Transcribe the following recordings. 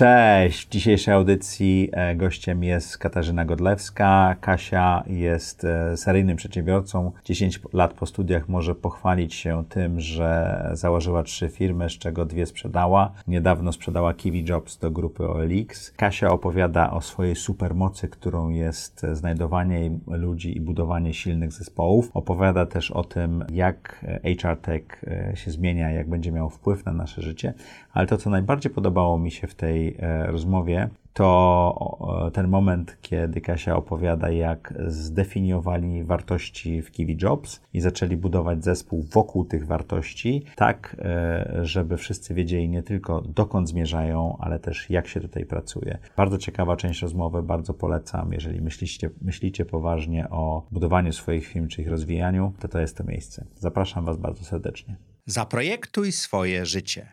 Cześć! W dzisiejszej audycji e, gościem jest Katarzyna Godlewska. Kasia jest e, seryjnym przedsiębiorcą. 10 lat po studiach może pochwalić się tym, że założyła trzy firmy, z czego dwie sprzedała. Niedawno sprzedała Kiwi Jobs do grupy OLX. Kasia opowiada o swojej supermocy, którą jest znajdowanie ludzi i budowanie silnych zespołów. Opowiada też o tym, jak HR Tech e, się zmienia, jak będzie miał wpływ na nasze życie. Ale to, co najbardziej podobało mi się w tej e, rozmowie, to ten moment, kiedy Kasia opowiada, jak zdefiniowali wartości w Kiwi Jobs i zaczęli budować zespół wokół tych wartości, tak, e, żeby wszyscy wiedzieli nie tylko dokąd zmierzają, ale też jak się tutaj pracuje. Bardzo ciekawa część rozmowy, bardzo polecam. Jeżeli myślicie, myślicie poważnie o budowaniu swoich firm czy ich rozwijaniu, to to jest to miejsce. Zapraszam Was bardzo serdecznie. Zaprojektuj swoje życie.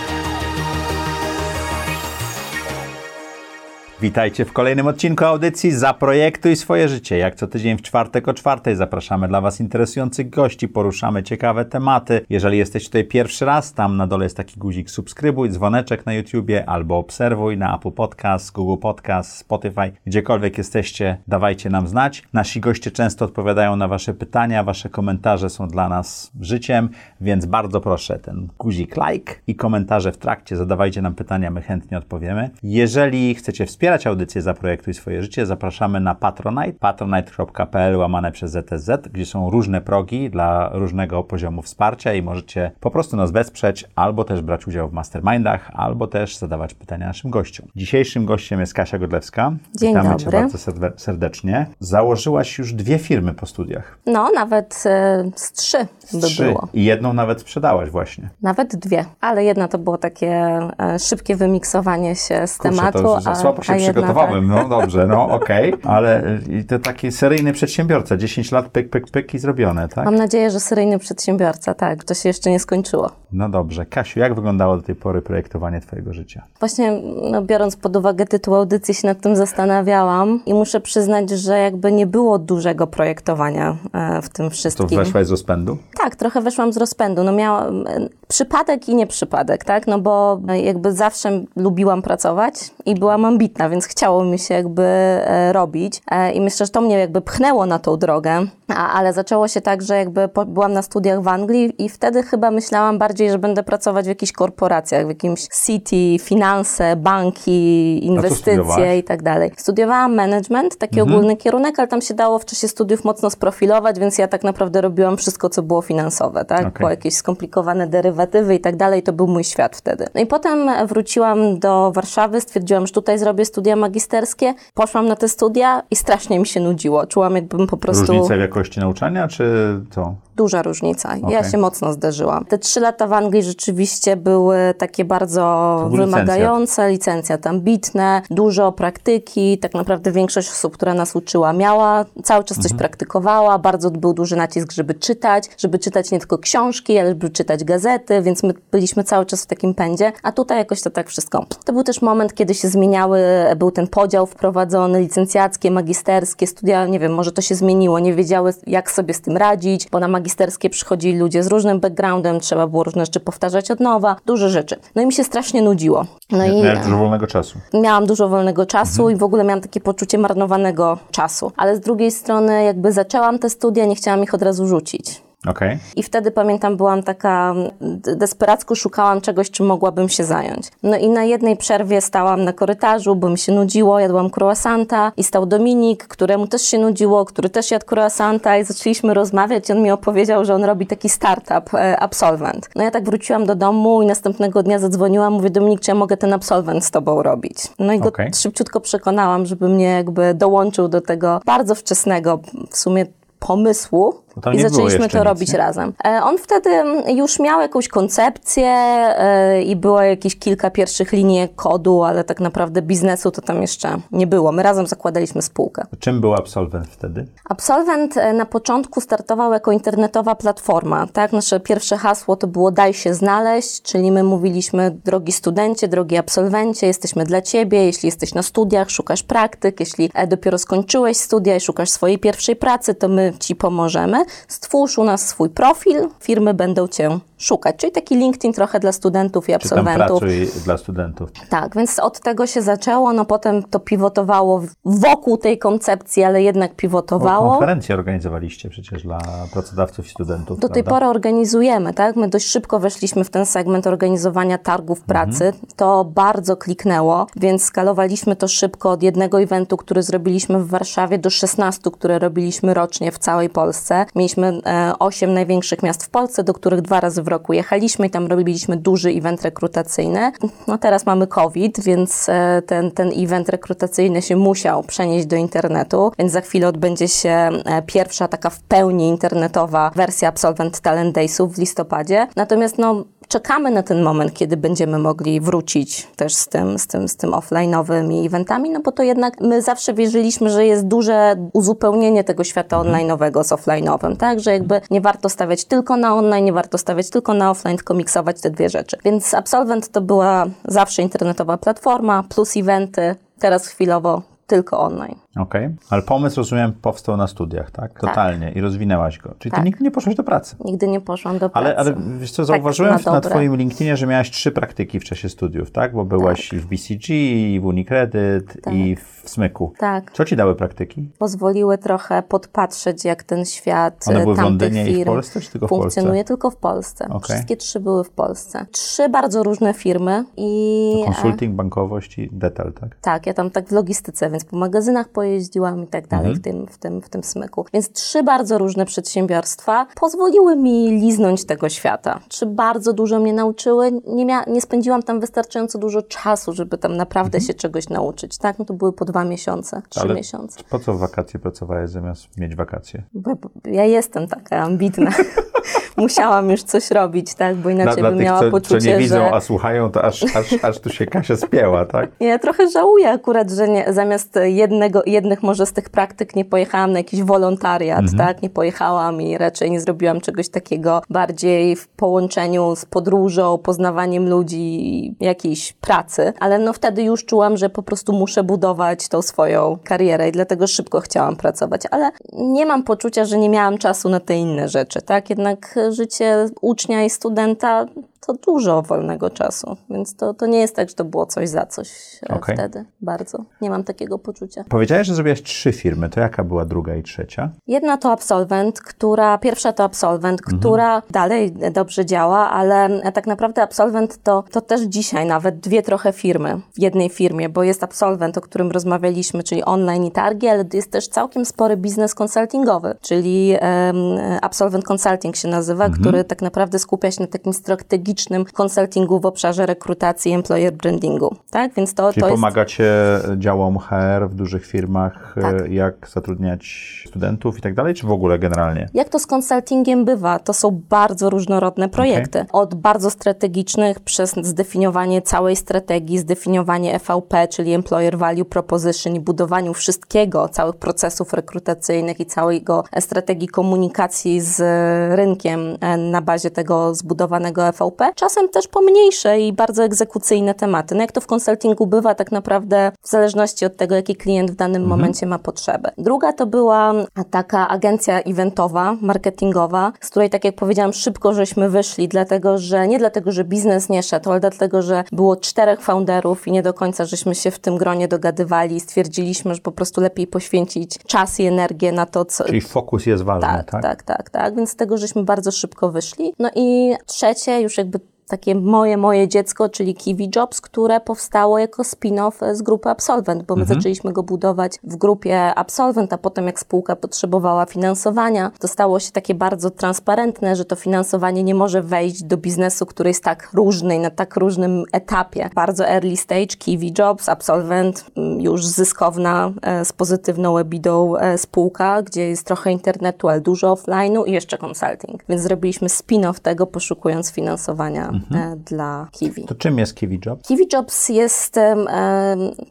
Witajcie w kolejnym odcinku audycji Zaprojektuj swoje życie. Jak co tydzień w czwartek o czwartej zapraszamy dla Was interesujących gości, poruszamy ciekawe tematy. Jeżeli jesteś tutaj pierwszy raz, tam na dole jest taki guzik subskrybuj, dzwoneczek na YouTubie albo obserwuj na Apple Podcast, Google Podcast, Spotify, gdziekolwiek jesteście, dawajcie nam znać. Nasi goście często odpowiadają na Wasze pytania, Wasze komentarze są dla nas życiem, więc bardzo proszę ten guzik like i komentarze w trakcie, zadawajcie nam pytania, my chętnie odpowiemy. Jeżeli chcecie wspierać wspierać audycję Zaprojektuj swoje życie, zapraszamy na Patronite, patronite.pl łamane przez ZTZ, gdzie są różne progi dla różnego poziomu wsparcia i możecie po prostu nas wesprzeć, albo też brać udział w mastermindach, albo też zadawać pytania naszym gościom. Dzisiejszym gościem jest Kasia Godlewska. Dzień Witamy dobry. Cię bardzo serdecznie. Założyłaś już dwie firmy po studiach. No, nawet e, z trzy by Trzy. było. I jedną nawet sprzedałaś właśnie. Nawet dwie, ale jedna to było takie e, szybkie wymiksowanie się z Kurczę, tematu, to a, a przygotowałem. No dobrze, no okej. Ale y, i to taki seryjny przedsiębiorca. 10 lat pyk, pyk, pyk i zrobione, tak? Mam nadzieję, że seryjny przedsiębiorca, tak, to się jeszcze nie skończyło. No dobrze. Kasiu, jak wyglądało do tej pory projektowanie Twojego życia? Właśnie no, biorąc pod uwagę tytuł audycji się nad tym zastanawiałam i muszę przyznać, że jakby nie było dużego projektowania e, w tym To wszystkim. weszłaś z rozpędu? Tak, trochę weszłam z rozpędu. No miałam e, przypadek i nieprzypadek, tak? No bo e, jakby zawsze lubiłam pracować i byłam ambitna, więc chciało mi się jakby e, robić e, i myślę, że to mnie jakby pchnęło na tą drogę, A, ale zaczęło się tak, że jakby po, byłam na studiach w Anglii i wtedy chyba myślałam bardziej, że będę pracować w jakichś korporacjach, w jakimś city, finanse, banki, inwestycje i tak dalej. Studiowałam management, taki Mhm. ogólny kierunek, ale tam się dało w czasie studiów mocno sprofilować, więc ja tak naprawdę robiłam wszystko, co było finansowe, tak? Było jakieś skomplikowane derywatywy i tak dalej, to był mój świat wtedy. No i potem wróciłam do Warszawy, stwierdziłam, że tutaj zrobię studia magisterskie, poszłam na te studia i strasznie mi się nudziło. Czułam, jakbym po prostu... Różnica w jakości nauczania, czy co? Duża różnica. Ja Okej. się mocno zderzyłam. Te trzy lata w Anglii rzeczywiście były takie bardzo wymagające, licencjat ambitne, dużo praktyki. Tak naprawdę większość osób, która nas uczyła, miała cały czas coś praktykowała. Bardzo był duży nacisk, żeby czytać, żeby czytać nie tylko książki, ale żeby czytać gazety, więc my byliśmy cały czas w takim pędzie. A tutaj jakoś to tak wszystko. To był też moment, kiedy się zmieniały, był ten podział wprowadzony, licencjackie, magisterskie, studia, nie wiem, może to się zmieniło, nie wiedziały jak sobie z tym radzić, bo na magisterskie przychodzili ludzie z różnym backgroundem, trzeba było różne rzeczy powtarzać od nowa, duże rzeczy. No i mi się strasznie nudziło. No i Miałeś dużo wolnego czasu. miałam dużo wolnego czasu i w ogóle miałam takie poczucie marnowanego czasu. Ale z drugiej strony jakby zaczęłam te studia, nie chciałam ich od razu rzucić. Okej. I wtedy pamiętam, byłam taka desperacko szukałam czegoś, czym mogłabym się zająć. No i na jednej przerwie stałam na korytarzu, bo mi się nudziło, jadłam croissanta i stał Dominik, któremu też się nudziło, który też jadł croissanta i zaczęliśmy rozmawiać i on mi opowiedział, że on robi taki startup, e, absolvent. No ja tak wróciłam do domu i następnego dnia zadzwoniłam, mówię Dominik, czy ja mogę ten absolvent z tobą robić? No i go Okej. szybciutko przekonałam, żeby mnie jakby dołączył do tego bardzo wczesnego w sumie pomysłu, I nie było zaczęliśmy to nic, robić nie? razem. E, On wtedy już miał jakąś koncepcję e, i było jakieś kilka pierwszych linii kodu, ale tak naprawdę biznesu to tam jeszcze nie było. My razem zakładaliśmy spółkę. Czym był absolwent wtedy? Absolwent e, na początku startował jako internetowa platforma. Tak? Nasze pierwsze hasło to było daj się znaleźć, czyli my mówiliśmy drogi studencie, drogi absolwencie, jesteśmy dla Ciebie, jeśli jesteś na studiach, szukasz praktyk, jeśli dopiero skończyłeś studia i szukasz swojej pierwszej pracy, to my Ci pomożemy. Stwórz u nas swój profil, firmy będą Cię szukać. Czyli taki LinkedIn trochę dla studentów i Czy tam absolwentów. dla studentów? Tak, więc od tego się zaczęło, no potem to pivotowało wokół tej koncepcji, ale jednak Bo pivotowało. konferencje organizowaliście przecież dla pracodawców i studentów. Do tej prawda? pory organizujemy, tak? My dość szybko weszliśmy w ten segment organizowania targów pracy. To bardzo kliknęło, więc skalowaliśmy to szybko od jednego eventu, który zrobiliśmy w Warszawie, do 16, które robiliśmy rocznie w całej Polsce. Mieliśmy e, 8 największych miast w Polsce, do których dwa razy w roku jechaliśmy i tam robiliśmy duży event rekrutacyjny. No teraz mamy COVID, więc e, ten, ten event rekrutacyjny się musiał przenieść do internetu, więc za chwilę odbędzie się e, pierwsza taka w pełni internetowa wersja Absolvent Talent Daysów w listopadzie. Natomiast no, czekamy na ten moment, kiedy będziemy mogli wrócić też z tym, z tym, z tym offline'owymi eventami, no bo to jednak my zawsze wierzyliśmy, że jest duże uzupełnienie tego świata online'owego z offline'owym, tak? Że jakby nie warto stawiać tylko na online, nie warto stawiać tylko na offline, tylko miksować te dwie rzeczy. Więc Absolvent to była zawsze internetowa platforma, plus eventy, teraz chwilowo tylko online. Okej, ale pomysł, rozumiem, powstał na studiach, tak? Totalnie. I rozwinęłaś go. Czyli ty Tak. nigdy nie poszłaś do pracy. Nigdy nie poszłam do pracy. Ale, ale wiesz co, Tak, zauważyłem na na, dobre. twoim LinkedInie, że miałaś trzy praktyki w czasie studiów, tak? Bo byłaś i w BCG, i w Unicredit, i w Smyku. Tak. Co ci dały praktyki? pozwoliły trochę podpatrzeć, jak ten świat One e, były w Londynie i w firm Polsce, czy tylko w Polsce? funkcjonuje tylko w Polsce. Okej. Wszystkie trzy były w Polsce. Trzy bardzo różne firmy i e, Konsulting, bankowość i detal, tak? tak, ja tam tak w logistyce, więc po magazynach pojeździłam i tak dalej Mhm. w, tym, w, tym, w tym smyku. Więc trzy bardzo różne przedsiębiorstwa pozwoliły mi liznąć tego świata. Czy bardzo dużo mnie nauczyły? Nie, mia- nie spędziłam tam wystarczająco dużo czasu, żeby tam naprawdę się czegoś nauczyć. Tak, no to były po dwa miesiące, trzy Mhm. Ale miesiące. Po co wakacje pracowałeś zamiast mieć wakacje? Bo ja jestem taka ambitna. Musiałam już coś robić, tak? Bo Dla, inaczej dla bym tych, miała co, co poczucie, nie widzą, że... a słuchają, to aż, aż, aż tu się Kasia spięła, tak? Ja trochę żałuję akurat, że nie, zamiast jednego, jednych może z tych praktyk nie pojechałam na jakiś wolontariat, tak? Nie pojechałam i raczej nie zrobiłam czegoś takiego bardziej w połączeniu z podróżą, poznawaniem ludzi, jakiejś pracy. Ale no wtedy już czułam, że po prostu muszę budować tą swoją karierę i dlatego szybko chciałam pracować. Ale nie mam poczucia, że nie miałam czasu na te inne rzeczy, tak? Jednak życie ucznia i studenta to dużo wolnego czasu, więc to, to nie jest tak, że to było coś za coś e, Okej. wtedy. Bardzo. Nie mam takiego poczucia. Powiedziałeś, że zrobiłaś trzy firmy. To jaka była druga i trzecia? Jedna to Absolvent, która, pierwsza to Absolvent, która dalej dobrze działa, ale tak naprawdę Absolvent to, to też dzisiaj nawet dwie trochę firmy w jednej firmie, bo jest Absolvent, o którym rozmawialiśmy, czyli online i targi, ale jest też całkiem spory biznes konsultingowy, czyli em, Absolvent Consulting się nazywa, który tak naprawdę skupia się na takim strategicznym konsultingu w obszarze rekrutacji employer brandingu. Tak? Więc to, Czyli to jest... pomagacie działom HR w dużych firmach, e, Tak. jak zatrudniać studentów i tak dalej, czy w ogóle generalnie? Jak to z konsultingiem bywa, to są bardzo różnorodne projekty. Od bardzo strategicznych przez zdefiniowanie całej strategii, zdefiniowanie EVP, czyli Employer Value Proposition i budowaniu wszystkiego, całych procesów rekrutacyjnych i całego strategii komunikacji z rynkiem e, na bazie tego zbudowanego EVP. Czasem też pomniejsze i bardzo egzekucyjne tematy. No jak to w konsultingu bywa, tak naprawdę w zależności od tego, jaki klient w danym momencie ma potrzebę. Druga to była taka agencja eventowa, marketingowa, z której, tak jak powiedziałam, szybko żeśmy wyszli, dlatego że nie dlatego, że biznes nie szedł, ale dlatego, że było czterech founderów i nie do końca żeśmy się w tym gronie dogadywali i stwierdziliśmy, że po prostu lepiej poświęcić czas i energię na to, co, Czyli fokus jest ważny, tak, tak? tak, tak, tak, Więc z tego żeśmy bardzo szybko wyszli. No i trzecie, już jakby takie moje, moje dziecko, czyli Kiwi Jobs, które powstało jako spin-off z grupy Absolvent, bo my Mhm. zaczęliśmy go budować w grupie Absolvent, a potem jak spółka potrzebowała finansowania, to stało się takie bardzo transparentne, że to finansowanie nie może wejść do biznesu, który jest tak różny i na tak różnym etapie. Bardzo early stage, Kiwi Jobs, Absolvent, mm, już zyskowna e, z pozytywną ebidą e, spółka, gdzie jest trochę internetu, ale dużo offline'u i jeszcze consulting. Więc zrobiliśmy spin-off tego, poszukując finansowania e, dla Kiwi. To czym jest Kiwi Job? Kiwi Jobs jest,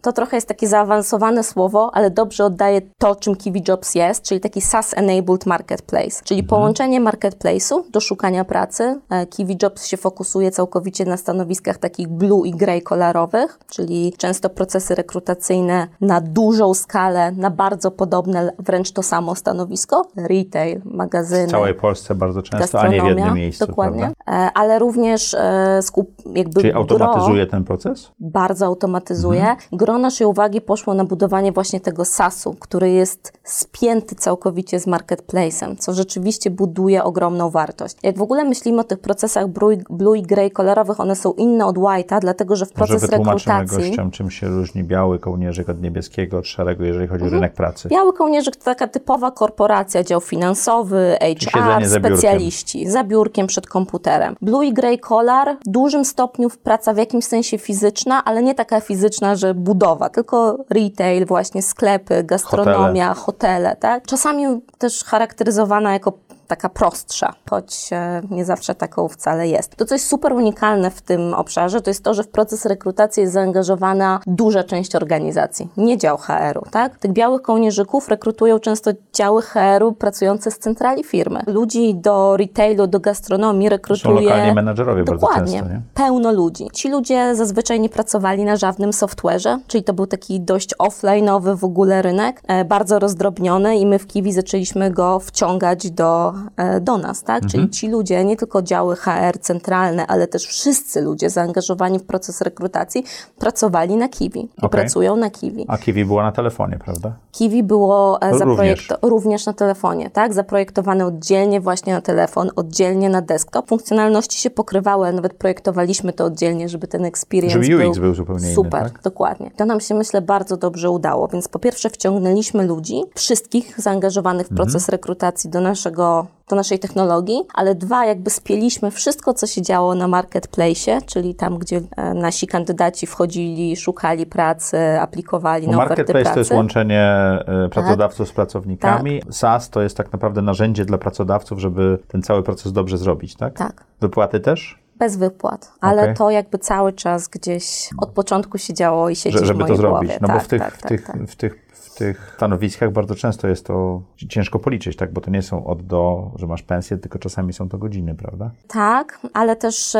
to trochę jest takie zaawansowane słowo, ale dobrze oddaje to, czym Kiwi Jobs jest, czyli taki SaaS-enabled marketplace, czyli połączenie marketplace'u do szukania pracy. E, Kiwi Jobs się fokusuje całkowicie na stanowiskach takich blue i grey kolorowych, czyli często procesy rekrutacyjne na dużą skalę, na bardzo podobne, wręcz to samo stanowisko, retail, magazyny, W całej Polsce bardzo często, a nie w jednym miejscu, dokładnie, prawda? E, ale również e, skup, jakby Czyli gro- automatyzuje ten proces? bardzo automatyzuje. Mhm. Gro naszej uwagi poszło na budowanie właśnie tego SaaS-u, który jest spięty całkowicie z marketplace'em, co rzeczywiście buduje ogromną wartość. Jak w ogóle myślimy o tych procesach blue, blue i grey kolorowych, one są inne od white'a, dlatego że w Może proces wytłumaczymy rekrutacji... gościom, czym się różni biały kołnierzyk od niebieskiego, od szarego, jeżeli chodzi Mhm. o rynek pracy. Biały kołnierzyk to taka typowa korporacja, dział finansowy, HR, siedzenie za biurkiem. specjaliści, za biurkiem przed komputerem. Blue i grey collar, w dużym stopniu praca w jakimś sensie fizyczna, ale nie taka fizyczna, że budowa, tylko retail, właśnie sklepy, gastronomia, hotele, tak? Czasami też charakteryzowana jako taka prostsza, choć e, nie zawsze taką wcale jest. To, co jest super unikalne w tym obszarze, to jest to, że w proces rekrutacji jest zaangażowana duża część organizacji, nie dział HR-u, tak? Tych białych kołnierzyków rekrutują często działy HR-u pracujące z centrali firmy. Ludzi do retailu, do gastronomii Są rekrutuje... lokalni menadżerowie bardzo Dokładnie. często, nie? Pełno ludzi. Ci ludzie zazwyczaj nie pracowali na żadnym software'ze, czyli to był taki dość offline'owy w ogóle rynek, e, bardzo rozdrobniony i my w Kiwi zaczęliśmy go wciągać do, do nas, tak? Mhm. Czyli ci ludzie, nie tylko działy HR centralne, ale też wszyscy ludzie zaangażowani w proces rekrutacji pracowali na Kiwi i Okej. pracują na Kiwi. A Kiwi była na telefonie, prawda? Kiwi było e, Również. zaprojekto- również na telefonie, tak? Zaprojektowane oddzielnie właśnie na telefon, oddzielnie na desktop. Funkcjonalności się pokrywały, nawet projektowaliśmy to oddzielnie, żeby ten experience Żeby UX był, był zupełnie inny, super, tak? dokładnie. To nam się myślę bardzo dobrze udało, więc po pierwsze wciągnęliśmy ludzi, wszystkich zaangażowanych w proces Mhm. rekrutacji do naszego do naszej technologii, ale dwa, jakby spieliśmy wszystko, co się działo na marketplace, czyli tam, gdzie e, nasi kandydaci wchodzili, szukali pracy, aplikowali Bo na oferty marketplace pracy. to jest łączenie e, pracodawców z pracownikami. SaaS to jest tak naprawdę narzędzie dla pracodawców, żeby ten cały proces dobrze zrobić, tak? Tak. Wypłaty też? Bez wypłat, ale Okej. to jakby cały czas gdzieś od początku się działo i siedzi Że, w żeby mojej to zrobić. głowie. No tak, bo w tych, tak, w, tak, tych, tak. w, tych, w tych stanowiskach bardzo często jest to ciężko policzyć, tak? Bo to nie są od do, że masz pensję, tylko czasami są to godziny, prawda? Tak, ale też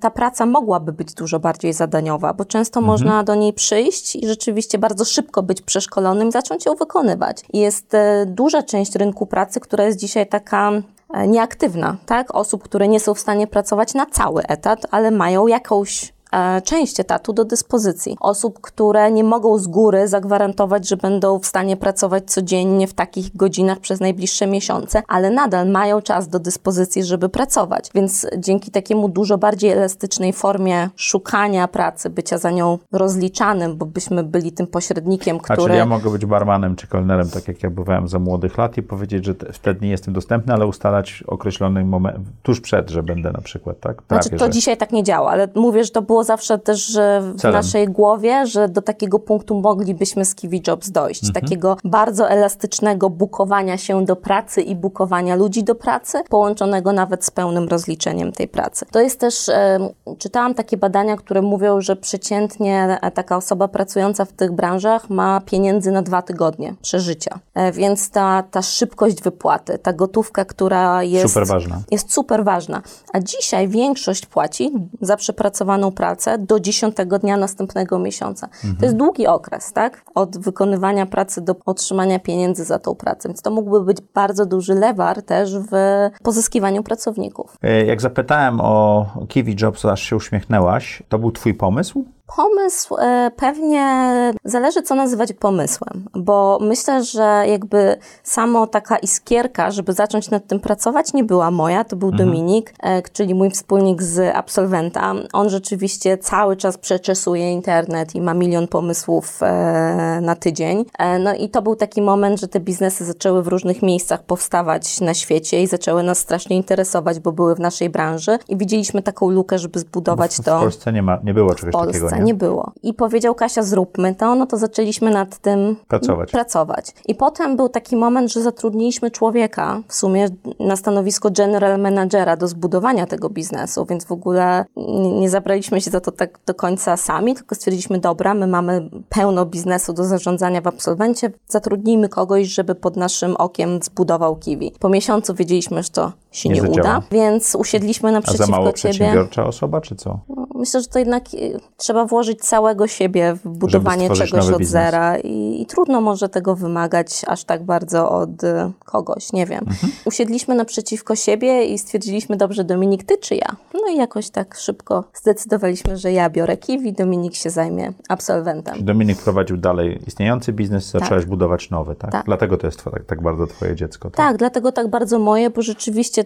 ta praca mogłaby być dużo bardziej zadaniowa, bo często Mhm. można do niej przyjść i rzeczywiście bardzo szybko być przeszkolonym i zacząć ją wykonywać. Jest e, duża część rynku pracy, która jest dzisiaj taka e, nieaktywna, tak? Osób, które nie są w stanie pracować na cały etat, ale mają jakąś część etatu do dyspozycji. Osób, które nie mogą z góry zagwarantować, że będą w stanie pracować codziennie w takich godzinach przez najbliższe miesiące, ale nadal mają czas do dyspozycji, żeby pracować. Więc dzięki takiemu dużo bardziej elastycznej formie szukania pracy, bycia za nią rozliczanym, bo byśmy byli tym pośrednikiem, A który... czyli ja mogę być barmanem czy kelnerem, tak jak ja bywałem za młodych lat i powiedzieć, że te, wtedy nie jestem dostępny, ale ustalać określony moment, tuż przed, że będę na przykład, tak? Prawie, Znaczy, to że. dzisiaj tak nie działa, ale mówię, że to było zawsze też w Celem. naszej głowie, że do takiego punktu moglibyśmy z Kiwi Jobs dojść. Mhm. Takiego bardzo elastycznego bukowania się do pracy i bukowania ludzi do pracy, połączonego nawet z pełnym rozliczeniem tej pracy. To jest też, czytałam takie badania, które mówią, że przeciętnie e, taka osoba pracująca w tych branżach ma pieniędzy na dwa tygodnie przeżycia. E, więc ta, ta szybkość wypłaty, ta gotówka, która jest Super ważna. jest super ważna. A dzisiaj większość płaci za przepracowaną pracę do 10 dnia następnego miesiąca. To jest długi okres, tak? Od wykonywania pracy do otrzymania pieniędzy za tą pracę. Więc to mógłby być bardzo duży lewar też w pozyskiwaniu pracowników. E, Jak zapytałem o Kiwi Jobs, aż się uśmiechnęłaś, to był twój pomysł? Pomysł e, pewnie zależy, co nazywać pomysłem, bo myślę, że jakby samo taka iskierka, żeby zacząć nad tym pracować, nie była moja, to był mhm. Dominik, e, czyli mój wspólnik z absolwenta. On rzeczywiście cały czas przeczesuje internet i ma milion pomysłów e, na tydzień. No i to był taki moment, że te biznesy zaczęły w różnych miejscach powstawać na świecie i zaczęły nas strasznie interesować, bo były w naszej branży i widzieliśmy taką lukę, żeby zbudować w, to. W Polsce nie, ma, nie było czegoś Polsce takiego. Nie? nie było. I powiedział Kasia, zróbmy to, no to zaczęliśmy nad tym pracować. pracować. I potem był taki moment, że zatrudniliśmy człowieka w sumie na stanowisko general managera do zbudowania tego biznesu, więc w ogóle nie, nie zabraliśmy się za to tak do końca sami, tylko stwierdziliśmy, dobra, my mamy pełno biznesu do zarządzania w absolwencie, zatrudnijmy kogoś, żeby pod naszym okiem zbudował Kiwi. Po miesiącu wiedzieliśmy, że to się nie, nie uda, więc usiedliśmy naprzeciwko A za mało ciebie. przedsiębiorcza osoba, czy co? No, myślę, że to jednak y, trzeba włożyć całego siebie w budowanie czegoś od zera I, i, trudno może tego wymagać aż tak bardzo od y, kogoś, nie wiem. Mhm. Usiedliśmy naprzeciwko siebie i stwierdziliśmy, dobrze, Dominik, ty czy ja? No i jakoś tak szybko zdecydowaliśmy, że ja biorę kiwi, Dominik się zajmie absolwentem. Czyli Dominik prowadził dalej istniejący biznes, tak. zaczęłaś budować nowy, tak? tak? Dlatego to jest tak, tak bardzo twoje dziecko, tak? Tak, dlatego tak bardzo moje, bo rzeczywiście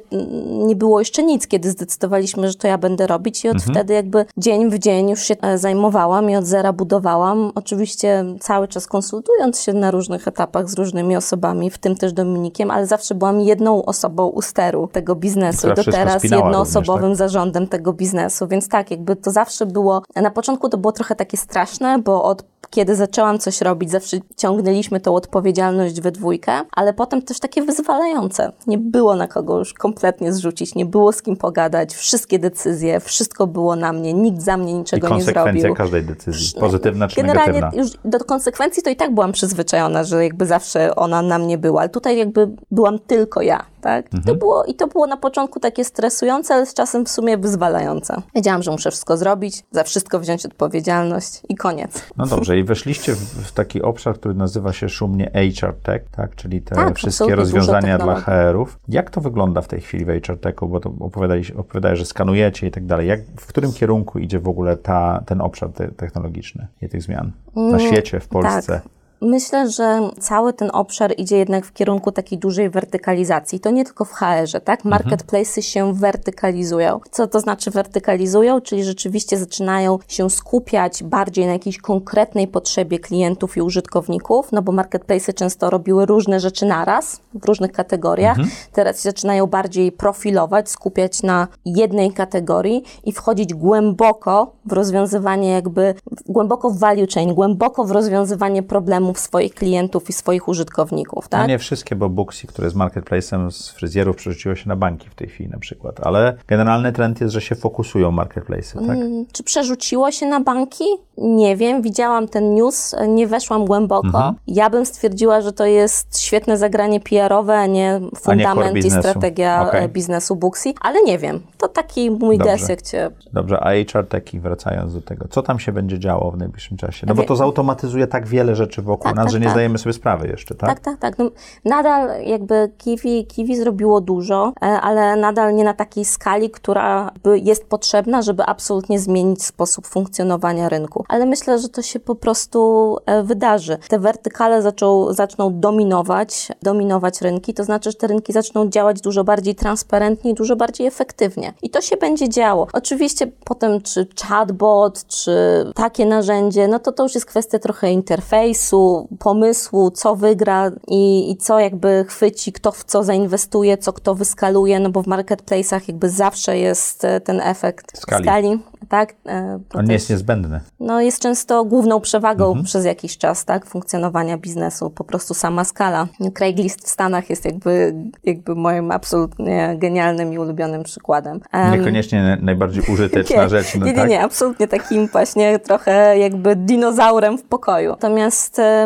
nie było jeszcze nic, kiedy zdecydowaliśmy, że to ja będę robić i od mhm. wtedy jakby dzień w dzień już się e, zajmowałam i od zera budowałam. Oczywiście cały czas konsultując się na różnych etapach z różnymi osobami, w tym też Dominikiem, ale zawsze byłam jedną osobą u steru tego biznesu. Do teraz jednoosobowym również, tak? zarządem tego biznesu, więc tak, jakby to zawsze było, na początku to było trochę takie straszne, bo od kiedy zaczęłam coś robić, zawsze ciągnęliśmy tą odpowiedzialność we dwójkę, ale potem też takie wyzwalające. Nie było na kogo już kompletnie zrzucić, nie było z kim pogadać, wszystkie decyzje, wszystko było na mnie, nikt za mnie niczego nie zrobił. konsekwencja każdej decyzji, pozytywna czy Generalnie negatywna. już do konsekwencji to i tak byłam przyzwyczajona, że jakby zawsze ona na mnie była, ale tutaj jakby byłam tylko ja tak? Mhm. To było, I to było na początku takie stresujące, ale z czasem w sumie wyzwalające. Wiedziałam, że muszę wszystko zrobić, za wszystko wziąć odpowiedzialność i koniec. No dobrze, i weszliście w, w taki obszar, który nazywa się szumnie HR Tech, tak? Czyli te tak, wszystkie rozwiązania dla HR-ów. Jak to wygląda w tej chwili w HR Techu? Bo to opowiadałeś, opowiadałeś że skanujecie i tak dalej. Jak, w którym kierunku idzie w ogóle ta, ten obszar te, technologiczny i tych zmian? Na mm, świecie, w Polsce? Tak. Myślę, że cały ten obszar idzie jednak w kierunku takiej dużej wertykalizacji. To nie tylko w HR-ze, tak? Mhm. Marketplace'y się wertykalizują. Co to znaczy wertykalizują? Czyli rzeczywiście zaczynają się skupiać bardziej na jakiejś konkretnej potrzebie klientów i użytkowników, no bo marketplace'y często robiły różne rzeczy naraz, w różnych kategoriach. Mhm. Teraz się zaczynają bardziej profilować, skupiać na jednej kategorii i wchodzić głęboko w rozwiązywanie jakby, głęboko w value chain, głęboko w rozwiązywanie problemów problemów swoich klientów i swoich użytkowników. Tak? No nie wszystkie, bo Booksy, które jest marketplacem z fryzjerów, przerzuciło się na banki w tej chwili na przykład, ale generalny trend jest, że się fokusują marketplace, tak? Hmm, czy przerzuciło się na banki? Nie wiem, widziałam ten news, nie weszłam głęboko. Mhm. Ja bym stwierdziła, że to jest świetne zagranie PR-owe, a nie fundament a nie i strategia okay. E, biznesu Booksy, ale nie wiem. To taki mój Dobrze. jak cię... Dobrze, a HR Techie, wracając do tego, co tam się będzie działo w najbliższym czasie? No bo to zautomatyzuje tak wiele rzeczy wokół tak, nas, tak, że nie tak. zdajemy sobie sprawy jeszcze, tak? Tak, tak, tak. No, nadal jakby Kiwi, Kiwi zrobiło dużo, e, ale nadal nie na takiej skali, która jest potrzebna, żeby absolutnie zmienić sposób funkcjonowania rynku. Ale myślę, że to się po prostu e, wydarzy. Te wertykale zaczą, zaczną dominować, dominować rynki, to znaczy, że te rynki zaczną działać dużo bardziej transparentnie i dużo bardziej efektywnie. I to się będzie działo. Oczywiście potem, czy chatbot, czy takie narzędzie, no to to już jest kwestia trochę interfejsu, pomysłu, co wygra i, i co jakby chwyci, kto w co zainwestuje, co kto wyskaluje, no bo w marketplace'ach jakby zawsze jest e, ten efekt skali. skali tak? E, to On nie jest niezbędny. No jest często główną przewagą mhm. przez jakiś czas, tak? Funkcjonowania biznesu, po prostu sama skala. Craigslist w Stanach jest jakby, jakby moim absolutnie genialnym i ulubionym przykładem. Um, Niekoniecznie najbardziej użyteczna nie, rzecz. No nie, nie, tak? nie, absolutnie takim właśnie trochę jakby dinozaurem w pokoju. Natomiast um,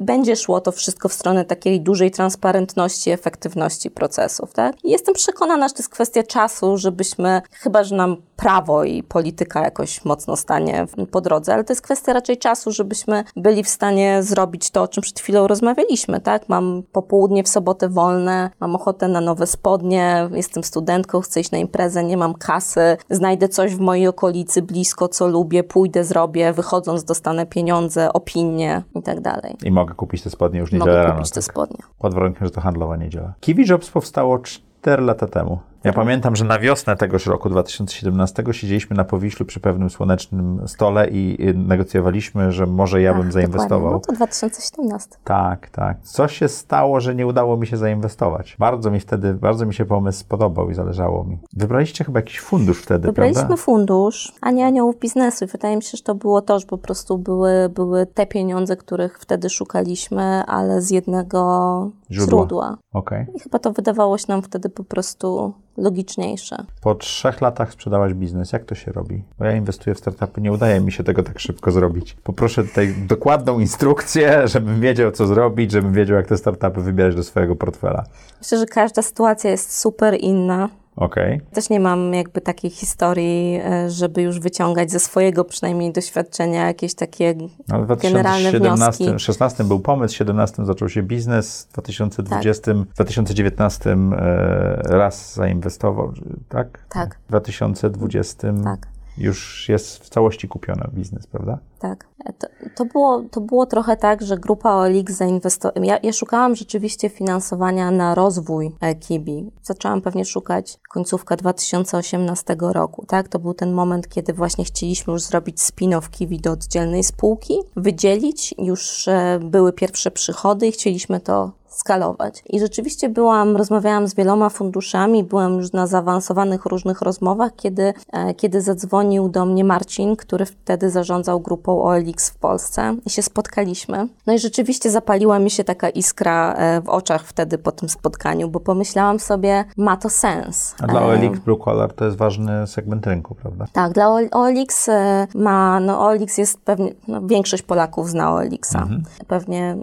będzie szło to wszystko w stronę takiej dużej transparentności, efektywności procesów, tak? Jestem przekonana, że to jest kwestia czasu, żebyśmy, chyba że nam prawo i polityka jakoś mocno stanie po drodze, ale to jest kwestia raczej czasu, żebyśmy byli w stanie zrobić to, o czym przed chwilą rozmawialiśmy, tak? Mam popołudnie w sobotę wolne, mam ochotę na nowe spodnie, jestem studentką, chcę iść na imprezę, nie mam kasy, znajdę coś w mojej okolicy blisko, co lubię, pójdę, zrobię, wychodząc dostanę pieniądze, opinie i tak dalej. I mogę kupić te spodnie już niedzielę Mogę rano. kupić te spodnie. Pod warunkiem, że to handlowa niedziela. Kiwi Jobs powstało 4 lata temu. Ja pamiętam, że na wiosnę tegoż roku 2017 siedzieliśmy na Powiślu przy pewnym słonecznym stole i negocjowaliśmy, że może ja bym Ach, zainwestował. dokładnie. No to 2017. Tak, tak. Co się stało, że nie udało mi się zainwestować? Bardzo mi wtedy, bardzo mi się pomysł spodobał i zależało mi. Wybraliście chyba jakiś fundusz wtedy, Wybraliśmy prawda? fundusz, a nie aniołów biznesu i wydaje mi się, że to było to, że po prostu były, były te pieniądze, których wtedy szukaliśmy, ale z jednego Źródła. źródła. Okej. I chyba to wydawało się nam wtedy po prostu logiczniejsze. Po trzech latach sprzedałaś biznes. Jak to się robi? Bo ja inwestuję w startupy, nie udaje mi się tego tak szybko zrobić. Poproszę tutaj dokładną instrukcję, żebym wiedział, co zrobić, żebym wiedział, jak te startupy wybierać do swojego portfela. Myślę, że każda sytuacja jest super inna. Okej. Też nie mam jakby takiej historii, e, żeby już wyciągać ze swojego przynajmniej doświadczenia jakieś takie No, w generalne 2017 wnioski. 16 był pomysł, w 17 zaczął się biznes, w 2020, w 2019 e, raz zainwestował, tak? Tak. W 2020 Tak. Już jest w całości kupiony biznes, prawda? Tak. To, to, było, to było trochę tak, że grupa OLX zainwestowała. Ja, ja szukałam rzeczywiście finansowania na rozwój e, Kibi. Zaczęłam pewnie szukać końcówka 2018 roku. Tak? To był ten moment, kiedy właśnie chcieliśmy już zrobić spin-off Kiwi do oddzielnej spółki, wydzielić. Już e, były pierwsze przychody i chcieliśmy to skalować. I rzeczywiście byłam, rozmawiałam z wieloma funduszami, byłam już na zaawansowanych różnych rozmowach, kiedy, e, kiedy zadzwonił do mnie Marcin, który wtedy zarządzał grupą OLX w Polsce i się spotkaliśmy. No i rzeczywiście zapaliła mi się taka iskra e, w oczach wtedy po tym spotkaniu, bo pomyślałam sobie, ma to sens. A dla E, OLX Blue Collar to jest ważny segment rynku, prawda? tak, dla OLX ma, no OLX jest pewnie, no, większość Polaków zna OLX-a. Mhm. Pewnie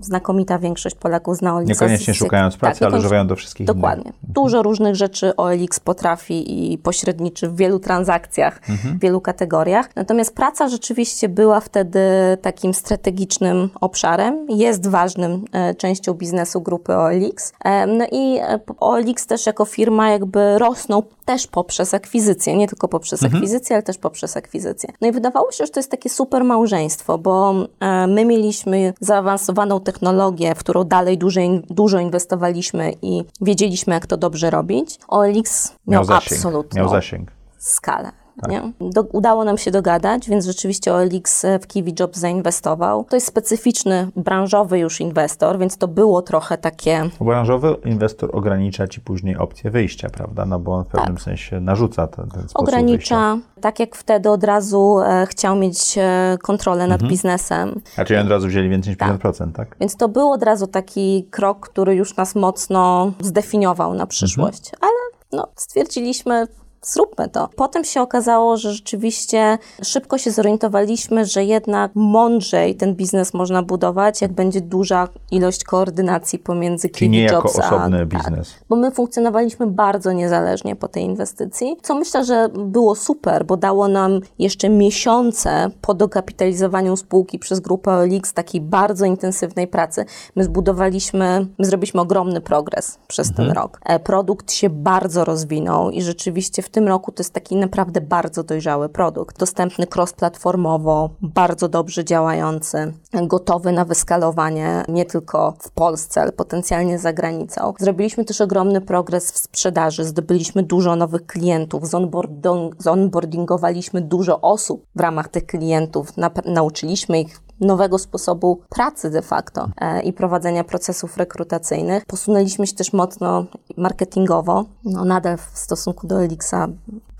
znakomita większość Polaków zna OLX-a. Niekoniecznie z- z- szukając pracy, tak, ale niekoniecznie- używają do wszystkich Dokładnie. innych. Dużo różnych rzeczy OLX potrafi i pośredniczy w wielu transakcjach, Mhm. w wielu kategoriach. Natomiast praca rzeczywiście była wtedy takim strategicznym obszarem, jest ważnym e, częścią biznesu grupy OLX. E, no i e, OLX też jako firma jakby rosną też poprzez akwizycję, nie tylko poprzez akwizycję, ale też poprzez akwizycję. No i wydawało się, że to jest takie super małżeństwo, bo e, my mieliśmy zaawansowaną technologię, w którą dalej dużo, in- dużo inwestowaliśmy i wiedzieliśmy, jak to dobrze robić. OLX miał, Miał zasięg. absolutną Miał zasięg. skalę. Nie? Do, udało nam się dogadać, więc rzeczywiście OLX w Kiwi zainwestował. To jest specyficzny, branżowy już inwestor, więc to było trochę takie Branżowy inwestor ogranicza ci później opcję wyjścia, prawda? No bo on w pewnym sensie narzuca ten, ten sposób wyjścia. Tak. ogranicza, tak jak wtedy od razu e, chciał mieć e, kontrolę nad biznesem. A czyli od razu wzięli więcej niż Tak. 50%, tak? Więc to był od razu taki krok, który już nas mocno zdefiniował na przyszłość. Ale no, stwierdziliśmy, zróbmy to. Potem się okazało, że rzeczywiście szybko się zorientowaliśmy, że jednak mądrzej ten biznes można budować, jak będzie duża ilość koordynacji pomiędzy Czyli nie jako Jobs a... osobny tak. biznes. Bo my funkcjonowaliśmy bardzo niezależnie po tej inwestycji, co myślę, że było super, bo dało nam jeszcze miesiące po dokapitalizowaniu spółki przez grupę OLX takiej bardzo intensywnej pracy. My zbudowaliśmy, my zrobiliśmy ogromny progres przez ten rok. E, Produkt się bardzo rozwinął i rzeczywiście w tym roku to jest taki naprawdę bardzo dojrzały produkt. Dostępny cross-platformowo, bardzo dobrze działający, gotowy na wyskalowanie nie tylko w Polsce, ale potencjalnie za granicą. Zrobiliśmy też ogromny progres w sprzedaży, zdobyliśmy dużo nowych klientów, zonboarding- zonboardingowaliśmy dużo osób w ramach tych klientów, nauczyliśmy ich nowego sposobu pracy de facto e, i prowadzenia procesów rekrutacyjnych. Posunęliśmy się też mocno marketingowo. No, nadal w stosunku do Elixa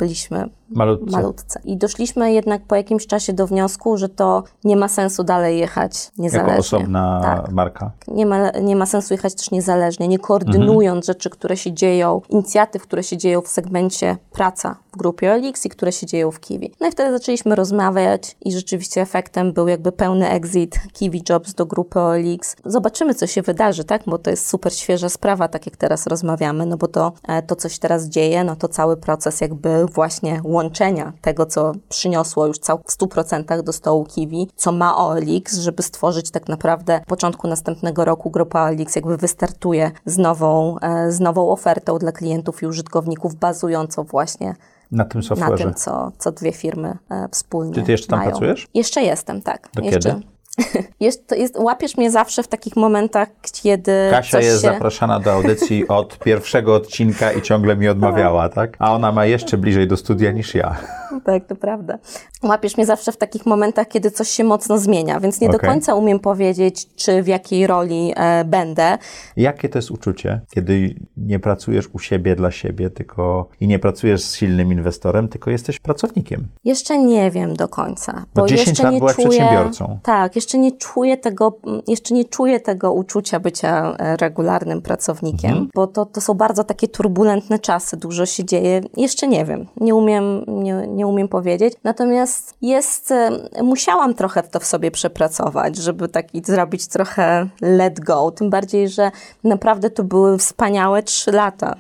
byliśmy Malutcy. malutce. I doszliśmy jednak po jakimś czasie do wniosku, że to nie ma sensu dalej jechać niezależnie. Jako osobna Tak. marka. Nie ma, nie ma sensu jechać też niezależnie, nie koordynując rzeczy, które się dzieją, inicjatyw, które się dzieją w segmencie praca w grupie OLX i które się dzieją w Kiwi. No i wtedy zaczęliśmy rozmawiać i rzeczywiście efektem był jakby pełny exit Kiwi Jobs do grupy OLX. Zobaczymy, co się wydarzy, tak? Bo to jest super świeża sprawa, tak jak teraz rozmawiamy, no bo to, e, to coś teraz dzieje, no to cały proces jakby właśnie włączenia tego, co przyniosło już cał, w 100% do stołu Kiwi, co ma OLX, żeby stworzyć tak naprawdę w początku następnego roku grupa OLX jakby wystartuje z nową, e, z nową ofertą dla klientów i użytkowników bazującą właśnie Na tym na tym, co, co dwie firmy e, wspólnie Czy ty jeszcze tam mają. pracujesz? Jeszcze jestem, tak. Do jeszcze. kiedy? Jest, to jest, łapiesz mnie zawsze w takich momentach, kiedy Kasia jest się... zapraszana do audycji od pierwszego odcinka i ciągle mi odmawiała, tak? A ona ma jeszcze bliżej do studia niż ja. Tak, to prawda. Łapiesz mnie zawsze w takich momentach, kiedy coś się mocno zmienia, więc nie do Okej. końca umiem powiedzieć, czy w jakiej roli e, będę. Jakie to jest uczucie, kiedy nie pracujesz u siebie dla siebie, tylko i nie pracujesz z silnym inwestorem, tylko jesteś pracownikiem? Jeszcze nie wiem do końca. Bo 10 jeszcze lat nie byłaś czuję, przedsiębiorcą. Tak, jeszcze nie czuję tego, jeszcze nie czuję tego uczucia bycia e, regularnym pracownikiem, Mhm. bo to, to są bardzo takie turbulentne czasy, dużo się dzieje. Jeszcze nie wiem, nie umiem, nie, nie umiem powiedzieć. Natomiast jest, e, musiałam trochę to w sobie przepracować, żeby taki zrobić trochę let go. Tym bardziej, że naprawdę to były wspaniałe trzy lata.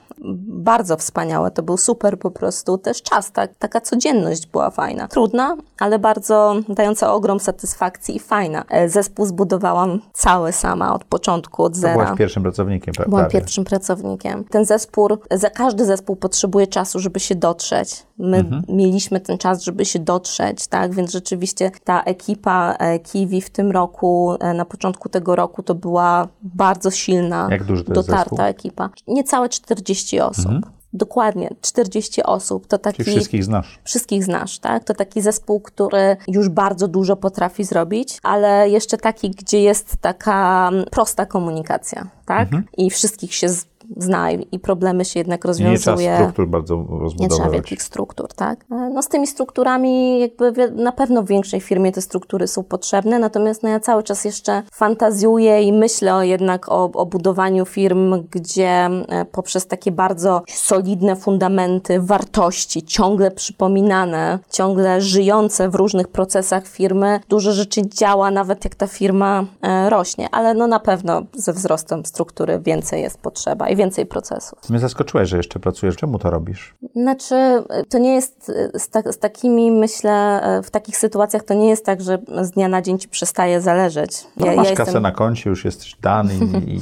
Bardzo wspaniałe, to był super po prostu też czas, tak, taka codzienność była fajna. Trudna, ale bardzo dająca ogrom satysfakcji i fajna. E, Zespół zbudowałam cały sama, od początku, od zera. byłaś pierwszym pracownikiem, pra- Byłam pierwszym pracownikiem. Ten zespół, za każdy zespół potrzebuje czasu, żeby się dotrzeć. My Mhm. mieliśmy ten czas, żeby się dotrzeć, tak? Więc rzeczywiście ta ekipa e, Kiwi w tym roku, e, na początku tego roku, to była bardzo silna, dotarta zespół? Ekipa. Niecałe 40 osób. Dokładnie, 40 osób. To taki Czyli wszystkich znasz. wszystkich znasz, tak? To taki zespół, który już bardzo dużo potrafi zrobić, ale jeszcze taki, gdzie jest taka prosta komunikacja, tak? I wszystkich się zna i problemy się jednak. I nie trzeba rozwiązuje. struktur bardzo Nie trzeba rozbudowywać. wielkich struktur, tak? E, No z tymi strukturami jakby na pewno w większej firmie te struktury są potrzebne, natomiast no ja cały czas jeszcze fantazjuję i myślę o, jednak o, o budowaniu firm, gdzie e, poprzez takie bardzo solidne fundamenty, wartości, ciągle przypominane, ciągle żyjące w różnych procesach firmy, dużo rzeczy działa, nawet jak ta firma e, rośnie, ale no na pewno ze wzrostem struktury więcej jest potrzeba i więcej procesów. Mnie zaskoczyłeś, że jeszcze pracujesz. Czemu to robisz? Znaczy, to nie jest z, tak, z takimi, myślę, w takich sytuacjach to nie jest tak, że z dnia na dzień ci przestaje zależeć. No, masz kasę na koncie, już jesteś dany i,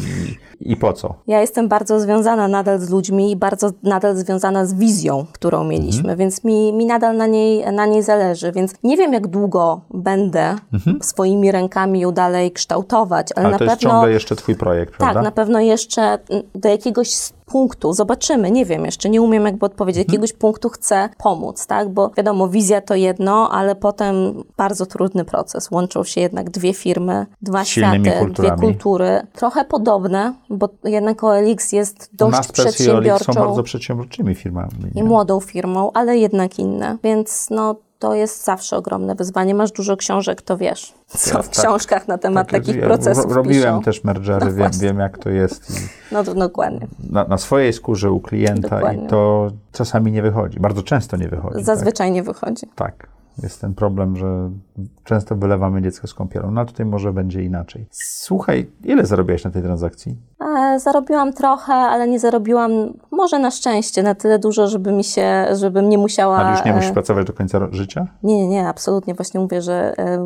i, po co? ja jestem bardzo związana nadal z ludźmi i bardzo nadal związana z wizją, którą mieliśmy, więc mi, mi nadal na niej, na niej zależy. Więc nie wiem, jak długo będę swoimi rękami ją dalej kształtować, ale, Ale na to jest pewno. ciągle jeszcze twój projekt, Tak, prawda? na pewno jeszcze mm, do jakiegoś punktu, zobaczymy, nie wiem jeszcze, nie umiem jakby odpowiedzieć, Mhm. jakiegoś punktu chcę pomóc, tak, bo wiadomo, wizja to jedno, ale potem bardzo trudny proces, łączą się jednak dwie firmy, dwa silnymi światy, kulturami. dwie kultury, trochę podobne, bo jednak OLX jest dość Naspers i Olix są przedsiębiorczą bardzo przedsiębiorczymi firmami. i nie? młodą firmą, ale jednak inne, więc no to jest zawsze ogromne wyzwanie. Masz dużo książek, to wiesz, co Tak, w tak. książkach na temat Tak, takich ja procesów ro- Robiłem piszą. też mergery, wiem, właśnie. wiem jak to jest. No to dokładnie. na, na swojej skórze u klienta Dokładnie. i to czasami nie wychodzi. Bardzo często nie wychodzi. Zazwyczaj nie wychodzi. Tak. tak. Jest ten problem, że często wylewamy dziecko z kąpielą. No a tutaj może będzie inaczej. Słuchaj, ile zarobiłeś na tej transakcji? E, zarobiłam trochę, ale nie zarobiłam może na szczęście na tyle dużo, żeby mi się, żebym nie musiała... Ale już nie e, musisz pracować do końca życia? Nie, nie, nie, absolutnie. Właśnie mówię, że e,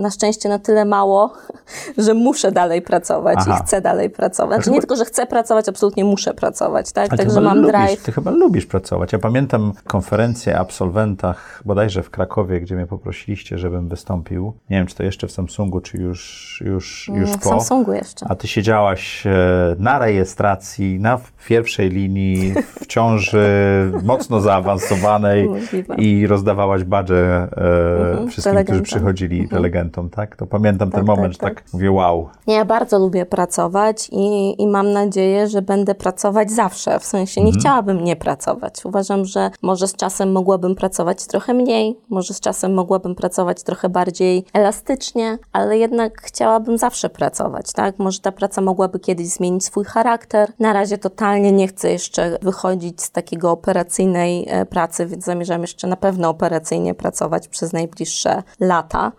na szczęście na tyle mało, że muszę dalej pracować Aha. i chcę dalej pracować. Znaczy, nie tylko, że chcę pracować, absolutnie muszę pracować, tak? Także mam lubisz, drive. Ty chyba lubisz pracować. Ja pamiętam konferencję absolwentach, bodajże w Krakowie, gdzie mnie poprosiliście, żebym wystąpił. Nie wiem, czy to jeszcze w Samsungu, czy już, już, już Mm, W po. Samsungu jeszcze. A ty siedziałaś e, na rejestracji, na pierwszej linii, w ciąży mocno zaawansowanej i rozdawałaś badże e, wszystkim, którzy przychodzili, prelegentom, tak? To pamiętam ten Tak, moment, tak, że tak mówię, wow. Nie, ja bardzo lubię pracować i, i mam nadzieję, że będę pracować zawsze. W sensie Mhm. nie chciałabym nie pracować. Uważam, że może z czasem mogłabym pracować trochę mniej, może z czasem mogłabym pracować trochę bardziej elastycznie, ale jednak chciałabym zawsze pracować, tak? Może ta praca mogłaby kiedyś zmienić zmienić swój charakter. Na razie totalnie nie chcę jeszcze wychodzić z takiego operacyjnej e, pracy, więc zamierzam jeszcze na pewno operacyjnie pracować przez najbliższe lata.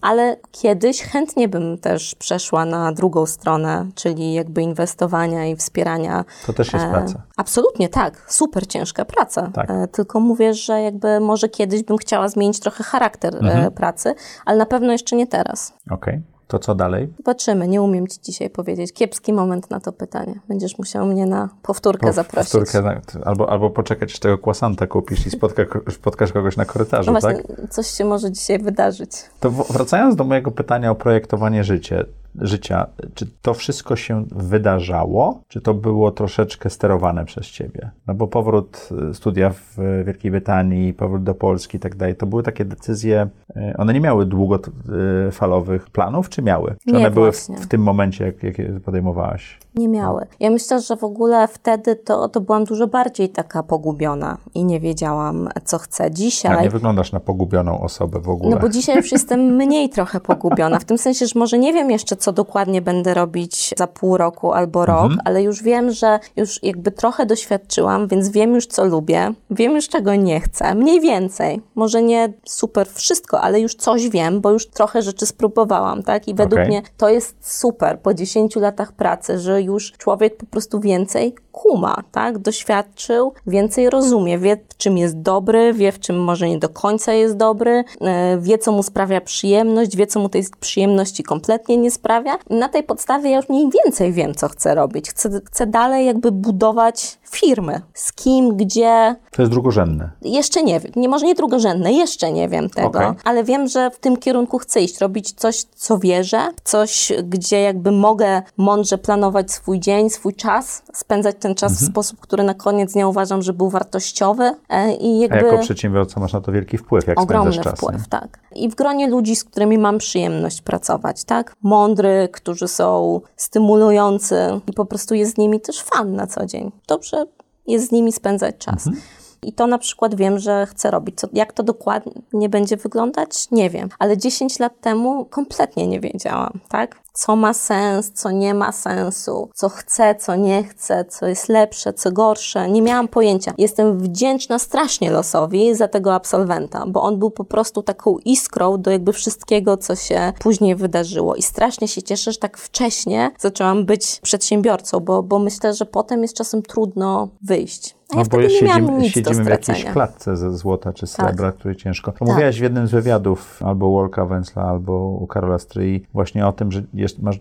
Ale kiedyś chętnie bym też przeszła na drugą stronę, czyli jakby inwestowania i wspierania. To też jest e, praca. Absolutnie, tak. Super ciężka praca. Tak. E, tylko mówię, że jakby może kiedyś bym chciała zmienić trochę charakter e, pracy, ale na pewno jeszcze nie teraz. Okej. To co dalej? Zobaczymy, nie umiem Ci dzisiaj powiedzieć. Kiepski moment na to pytanie. Będziesz musiał mnie na powtórkę Po- zaprosić. powtórkę albo, albo poczekać, aż tego kwasanta kupisz i spotka, spotkasz kogoś na korytarzu, No właśnie, tak? coś się może dzisiaj wydarzyć. To wracając do mojego pytania o projektowanie życie, życia, czy to wszystko się wydarzało, czy to było troszeczkę sterowane przez ciebie? No bo powrót, y, studia w Wielkiej Brytanii, powrót do Polski i tak dalej, to były takie decyzje, y, one nie miały długofalowych planów, czy miały? Czy Nie, one były w, w tym momencie, jak, jak je podejmowałaś? Nie miały. Ja myślę, że w ogóle wtedy to, to byłam dużo bardziej taka pogubiona i nie wiedziałam, co chcę A dzisiaj. nie wyglądasz na pogubioną osobę w ogóle. No bo dzisiaj już jestem mniej trochę pogubiona, w tym sensie, że może nie wiem jeszcze, co dokładnie będę robić za pół roku albo rok, ale już wiem, że już jakby trochę doświadczyłam, więc wiem już, co lubię, wiem już, czego nie chcę, mniej więcej. Może nie super wszystko, ale już coś wiem, bo już trochę rzeczy spróbowałam, tak? I według Okej. mnie to jest super po 10 latach pracy, że już człowiek po prostu więcej kuma, tak? Doświadczył, więcej rozumie, wie w czym jest dobry, wie w czym może nie do końca jest dobry, e, wie co mu sprawia przyjemność, wie co mu tej przyjemności kompletnie nie sprawia. Na tej podstawie ja już mniej więcej wiem, co chcę robić. Chcę, chcę dalej jakby budować firmy. Z kim, gdzie, To jest drugorzędne. jeszcze nie wiem, nie, może nie drugorzędne, jeszcze nie wiem tego, Okej. ale wiem, że w tym kierunku chcę iść, robić coś, co wierzę, coś, gdzie jakby mogę mądrze planować swój dzień, swój czas, spędzać ten czas Mhm. w sposób, który na koniec dnia uważam, że był wartościowy e, i A jakby jako przedsiębiorca masz na to wielki wpływ, jak ogromny spędzasz czas. wpływ, nie? tak. I w gronie ludzi, z którymi mam przyjemność pracować, tak? Mądry, którzy są stymulujący i po prostu jest z nimi też fan na co dzień. Dobrze jest z nimi spędzać czas. Mhm. I to na przykład wiem, że chcę robić. Co, jak to dokładnie będzie wyglądać? Nie wiem. Ale 10 lat temu kompletnie nie wiedziałam, tak? Co ma sens, co nie ma sensu, co chcę, co nie chcę, co jest lepsze, co gorsze. Nie miałam pojęcia. Jestem wdzięczna strasznie losowi za tego absolwenta, bo on był po prostu taką iskrą do jakby wszystkiego, co się później wydarzyło. I strasznie się cieszę, że tak wcześnie zaczęłam być przedsiębiorcą, bo, bo myślę, że potem jest czasem trudno wyjść. A ja No bo nie siedzimy, siedzimy w jakiejś. Tak. klatce ze złota czy srebra, który ciężko. To Mówiłaś w jednym z wywiadów albo Wolka Węsla, albo u Karola Stryi właśnie o tym, że jest, masz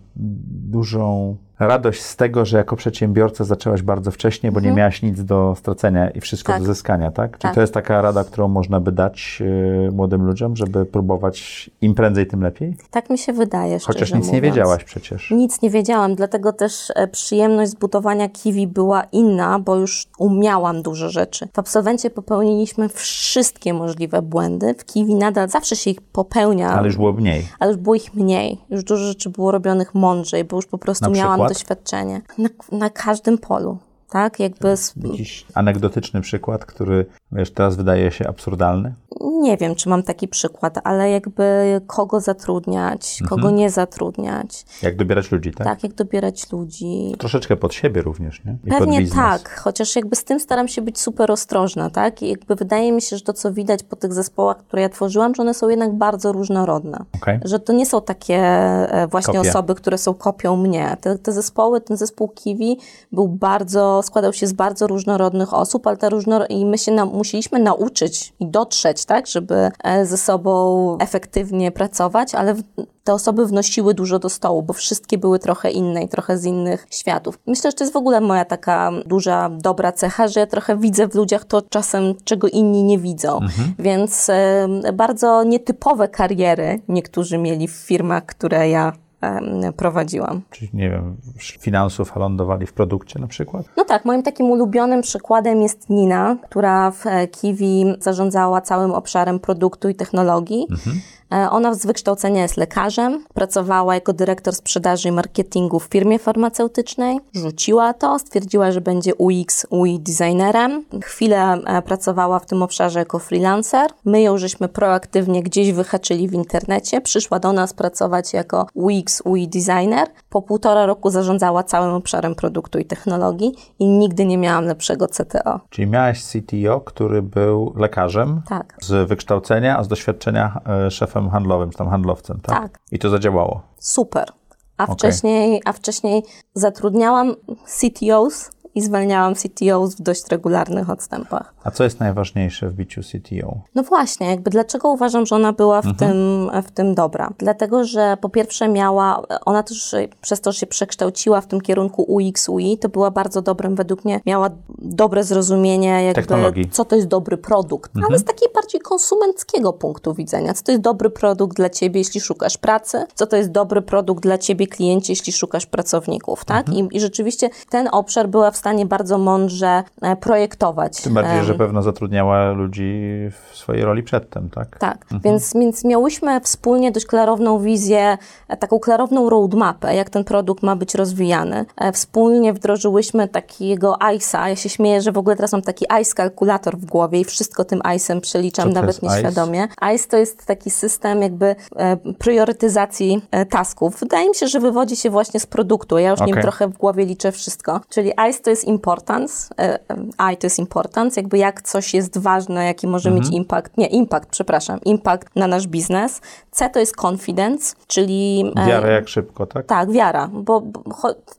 dużą radość z tego, że jako przedsiębiorca zaczęłaś bardzo wcześnie, bo nie miałaś nic do stracenia i wszystko Mhm. Tak. do zyskania, tak? Czyli Tak. to jest taka rada, którą można by dać e, młodym ludziom, żeby próbować im prędzej, tym lepiej? Tak mi się wydaje, Chociaż nic nie mówiąc. wiedziałaś przecież. Nic nie wiedziałam, dlatego też e, przyjemność zbudowania Kiwi była inna, bo już umiałam dużo rzeczy. W absolwencie popełniliśmy wszystkie możliwe błędy. W Kiwi nadal zawsze się ich popełnia, Ale już było mniej. ale już było ich mniej. Już dużo rzeczy było robionych mądrzej, bo już po prostu Na miałam przykład? doświadczenie. Na, na każdym polu. Tak, jakby Jakiś anegdotyczny przykład, który wiesz, teraz wydaje się absurdalny? Nie wiem, czy mam taki przykład, ale jakby kogo zatrudniać, kogo nie zatrudniać, Jak dobierać ludzi, tak? tak, jak dobierać ludzi, Troszeczkę pod siebie również, nie? I Pewnie tak, chociaż jakby z tym staram się być super ostrożna, tak? I jakby wydaje mi się, że to, co widać po tych zespołach, które ja tworzyłam, że one są jednak bardzo różnorodne. Okej. Że to nie są takie e, właśnie Kopie. osoby, które są kopią mnie. Te, te zespoły, ten zespół Kiwi był bardzo, składał się z bardzo różnorodnych osób, ale ta różnor- i my się na, musieliśmy nauczyć i dotrzeć, tak? Żeby e, ze sobą efektywnie pracować, ale te osoby wnosiły dużo do stołu, bo wszystkie były trochę inne i trochę z innych światów. Myślę, że to jest w ogóle moja taka duża, dobra cecha, że ja trochę widzę w ludziach to czasem, czego inni nie widzą. Więc e, bardzo nietypowe kariery niektórzy mieli w firmach, które ja prowadziłam. Czyli, nie wiem, finansów, lądowali w produkcie na przykład? No tak, moim takim ulubionym przykładem jest Nina, która w e, Kiwi zarządzała całym obszarem produktu i technologii. E, ona z wykształcenia jest lekarzem, pracowała jako dyrektor sprzedaży i marketingu w firmie farmaceutycznej, rzuciła to, stwierdziła, że będzie UX, UI designerem. Chwilę e, pracowała w tym obszarze jako freelancer. My ją żeśmy proaktywnie gdzieś wyhaczyli w internecie, przyszła do nas pracować jako UX, UI designer. Po półtora roku zarządzała całym obszarem produktu i technologii i nigdy nie miałam lepszego CTO. Czyli miałeś CTO, który był lekarzem Tak. z wykształcenia, a z doświadczenia e, szefem handlowym, czy tam handlowcem, tak? Tak. I to zadziałało. Super. A wcześniej, a wcześniej zatrudniałam CTOs i zwalniałam CTOs w dość regularnych odstępach. A co jest najważniejsze w biciu CTO? No właśnie, jakby dlaczego uważam, że ona była w, tym, w tym dobra? Dlatego, że po pierwsze miała, ona też przez to, że się przekształciła w tym kierunku UX, UI, to była bardzo dobrym, według mnie, miała dobre zrozumienie jakby, Technologii. co to jest dobry produkt, ale z takiego bardziej konsumenckiego punktu widzenia. Co to jest dobry produkt dla ciebie, jeśli szukasz pracy? Co to jest dobry produkt dla ciebie, kliencie, jeśli szukasz pracowników, tak? I, I rzeczywiście ten obszar była w stanie bardzo mądrze e, projektować. Tym bardziej, że pewno zatrudniała ludzi w swojej roli przedtem, tak? tak, więc, więc miałyśmy wspólnie dość klarowną wizję, e, taką klarowną roadmapę, jak ten produkt ma być rozwijany. E, Wspólnie wdrożyłyśmy takiego ICE'a. Ja się śmieję, że w ogóle teraz mam taki ICE kalkulator w głowie i wszystko tym ICE'em przeliczam, nawet jest ICE? nieświadomie. ICE to jest taki system jakby priorytetyzacji tasków. Wydaje mi się, że wywodzi się właśnie z produktu. Ja już nim Okej. trochę w głowie liczę wszystko. Czyli ICE to jest importance, e, e, I to jest importance, jakby jak coś jest ważne, jaki może mieć impact, nie, impact, przepraszam, impact na nasz biznes. C to jest confidence, czyli... e, Wiarę jak szybko, tak? tak, wiara, bo, bo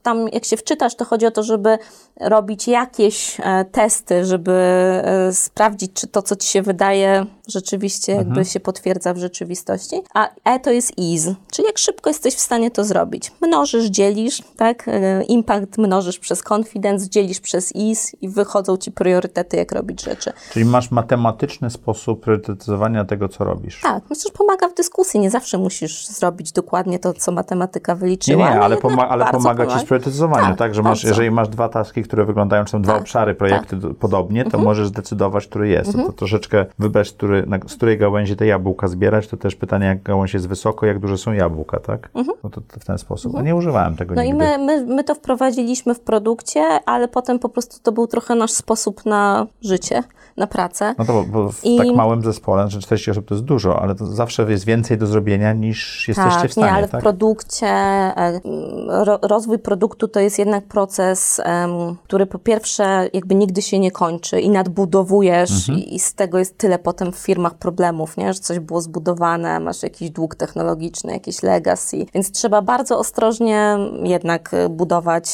tam jak się wczytasz, to chodzi o to, żeby robić jakieś e, testy, żeby e, sprawdzić, czy to, co ci się wydaje, rzeczywiście jakby się potwierdza w rzeczywistości. A E to jest ease, czyli jak szybko jesteś w stanie to zrobić. Mnożysz, dzielisz, tak? Impact mnożysz przez confidence, dzielisz przez ease i wychodzą ci priorytety, jak robić rzeczy. Czyli masz matematyczny sposób priorytetyzowania tego, co robisz. Tak, myślę, że pomaga w dyskusji. Nie zawsze musisz zrobić dokładnie to, co matematyka Nie, wyliczyła. nie, ale, jednak poma- ale pomaga ci z priorytetyzowaniu, tak? Tak, Że masz, jeżeli masz dwa taski, które wyglądają, czy są dwa Tak, obszary, projekty do- podobnie, Mhm. to możesz zdecydować, który jest. To, to troszeczkę wybrać, który, na, z której gałęzi te jabłka zbierać, to też pytanie, jak gałąź jest wysoko, jak duże są jabłka, tak? No to, to w ten sposób. No nie używałem tego Mhm. No i nigdy. my, my, my to wprowadziliśmy w produkcie, ale potem po prostu to był trochę nasz sposób na życie, na pracę. No to bo, bo w I- tak małym zespole, że 40 osób to jest dużo, ale to zawsze jest więcej do zrobienia niż jesteście tak, w stanie, nie, ale tak? w produkcie, e, ro, rozwój produktu to jest jednak proces, który po pierwsze jakby nigdy się nie kończy i nadbudowujesz Mhm. i, z tego jest tyle potem w firmach problemów, nie? że coś było zbudowane, masz jakiś dług technologiczny, jakieś legacy, więc trzeba bardzo ostrożnie jednak e, budować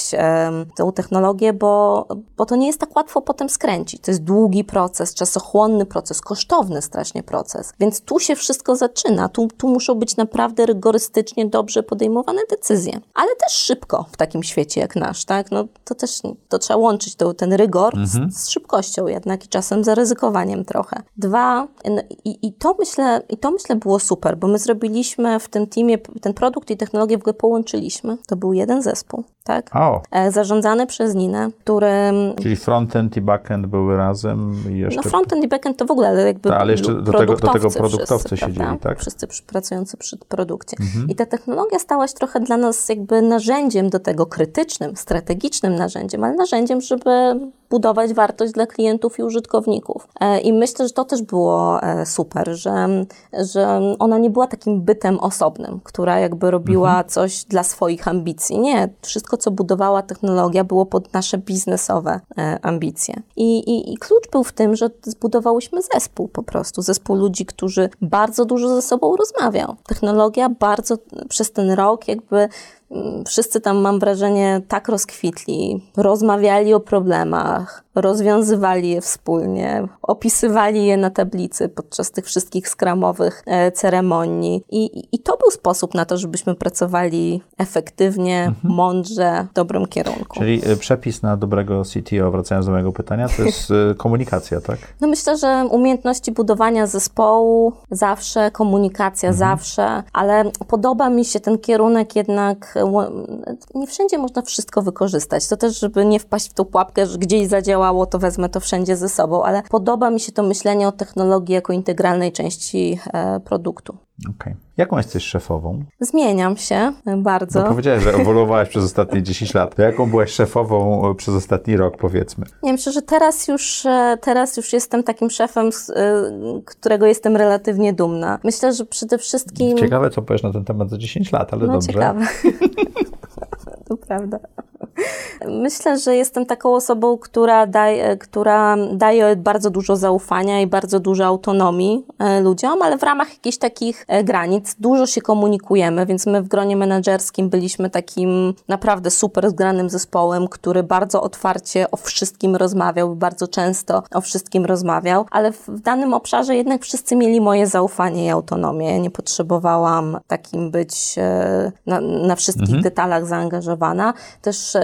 tę technologię, bo, bo to nie jest tak łatwo potem skręcić. To jest długi proces, czasochłonny proces, kosztowny strasznie proces, więc tu się wszystko zaczyna, tu, tu muszą być naprawdę rygorystycznie dobrze podejmowane decyzje, ale też szybko w takim świecie jak nasz, tak? No to też to trzeba łączyć to, ten rygor z, z szybkością jednak i czasem zaryzykowaniem trochę. Dwa, n- i, i, to myślę, i to myślę było super, bo my zrobiliśmy w tym teamie ten produkt i technologię w ogóle połączyliśmy. To był jeden zespół, tak? O, E, zarządzany przez Ninę, którym czyli frontend i backend były razem i jeszcze... no frontend i backend to w ogóle, ale jakby Tak, ale jeszcze do tego- do tego produktowcy wszyscy, siedzieli, tak? Mhm. Wszyscy pracujący przy produkcie. I ta technologia stała się trochę dla nas jakby narzędziem do tego krytycznym, strategicznym narzędziem, ale narzędziem, żeby budować wartość dla klientów i użytkowników. E, I myślę, że to też było e, super, że, że ona nie była takim bytem osobnym, która jakby robiła Mhm. coś dla swoich ambicji. Nie, wszystko, co budowała technologia, było pod nasze biznesowe e, ambicje. I, i, I klucz był w tym, że zbudowałyśmy zespół po prostu, zespół ludzi, którzy bardzo dużo ze sobą rozmawiał. Technologia bardzo przez ten rok jakby wszyscy tam, mam wrażenie, tak rozkwitli, rozmawiali o problemach, rozwiązywali je wspólnie, opisywali je na tablicy podczas tych wszystkich skramowych e, ceremonii. I, i- to był sposób na to, żebyśmy pracowali efektywnie, mądrze, w dobrym kierunku. Czyli y, przepis na dobrego CTO, wracając do mojego pytania, to jest y, komunikacja, tak? No myślę, że umiejętności budowania zespołu zawsze, komunikacja zawsze, ale podoba mi się ten kierunek jednak, nie wszędzie można wszystko wykorzystać. To też, żeby nie wpaść w tą pułapkę, że gdzieś zadziała działało, to wezmę to wszędzie ze sobą, ale podoba mi się to myślenie o technologii jako integralnej części e, produktu. Okej. Jaką jesteś szefową? Zmieniam się bardzo. Bo powiedziałeś, że ewoluowałaś przez ostatnie 10 lat. To jaką byłaś szefową e, przez ostatni rok, powiedzmy? Nie myślę, że teraz już, e, teraz już jestem takim szefem, z e, którego jestem relatywnie dumna. Myślę, że przede wszystkim... Ciekawe, co powiesz na ten temat za 10 lat, ale No dobrze. ciekawe. to prawda. Myślę, że jestem taką osobą, która daje, która daje bardzo dużo zaufania i bardzo dużo autonomii e, ludziom, ale w ramach jakichś takich e, granic dużo się komunikujemy, więc my w gronie menedżerskim byliśmy takim naprawdę super zgranym zespołem, który bardzo otwarcie o wszystkim rozmawiał, bardzo często o wszystkim rozmawiał, ale w, danym obszarze jednak wszyscy mieli moje zaufanie i autonomię. Ja nie potrzebowałam takim być e, na, na wszystkich detalach zaangażowana. Też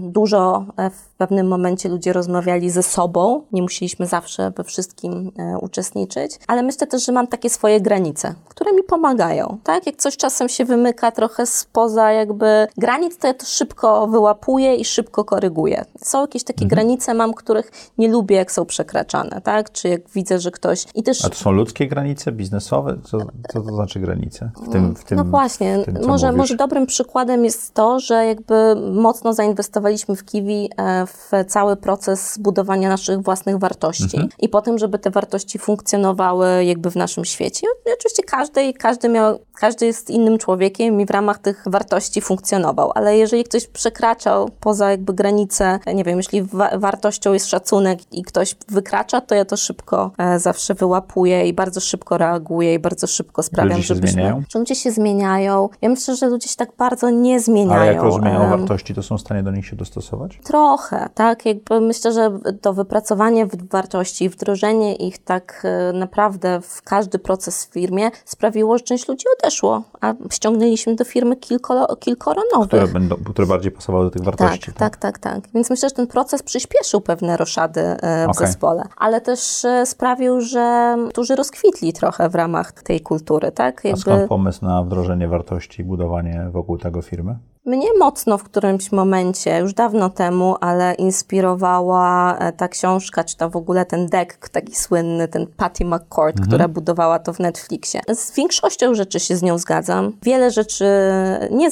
dużo e, w pewnym momencie ludzie rozmawiali ze sobą. Nie musieliśmy zawsze we wszystkim e, uczestniczyć, ale myślę też, że mam takie swoje granice, które mi pomagają. Tak? Jak coś czasem się wymyka trochę spoza jakby granic, to ja to szybko wyłapuję i szybko koryguję. Są jakieś takie granice mam, których nie lubię, jak są przekraczane, tak? Czy jak widzę, że ktoś... I też A to są ludzkie granice, biznesowe? Co, co to znaczy granice? W tym, w tym, no właśnie, tym, może, mówisz? może dobrym przykładem jest to, że jakby mocno zainwestowaliśmy w Kiwi e, w cały proces budowania naszych własnych wartości Mhm. i potem, żeby te wartości funkcjonowały jakby w naszym świecie. I oczywiście każdy, każdy, miał, każdy jest innym człowiekiem i w ramach tych wartości funkcjonował, ale jeżeli ktoś przekraczał poza jakby granice, nie wiem, jeśli wa- wartością jest szacunek i ktoś wykracza, to ja to szybko e, zawsze wyłapuję i bardzo szybko reaguję i bardzo szybko sprawiam, Ludzie się żebyśmy... zmieniają? Że ludzie się zmieniają. Ja myślę, że ludzie się tak bardzo nie zmieniają. Ale jak rozumieją Em, wartości, to są w stanie do nich się dostosować? Trochę, tak. Jakby myślę, że to wypracowanie wartości, wdrożenie ich tak e, naprawdę w każdy proces w firmie sprawiło, że część ludzi odeszło, a ściągnęliśmy do firmy kilkoro, kilkoro nowych. Które, będą, które bardziej pasowały do tych wartości. Tak, tak, tak, tak. Więc myślę, że ten proces przyspieszył pewne roszady e, w Okej. zespole, ale też e, sprawił, że którzy rozkwitli trochę w ramach tej kultury, tak? A skąd pomysł na wdrożenie wartości i budowanie wokół tego firmy? Mnie mocno w którymś momencie, już dawno temu, ale inspirowała e, ta książka, czy to w ogóle ten deck taki słynny, ten Patty McCord, która budowała to w Netflixie. Z większością rzeczy się z nią zgadzam. Wiele rzeczy, nie,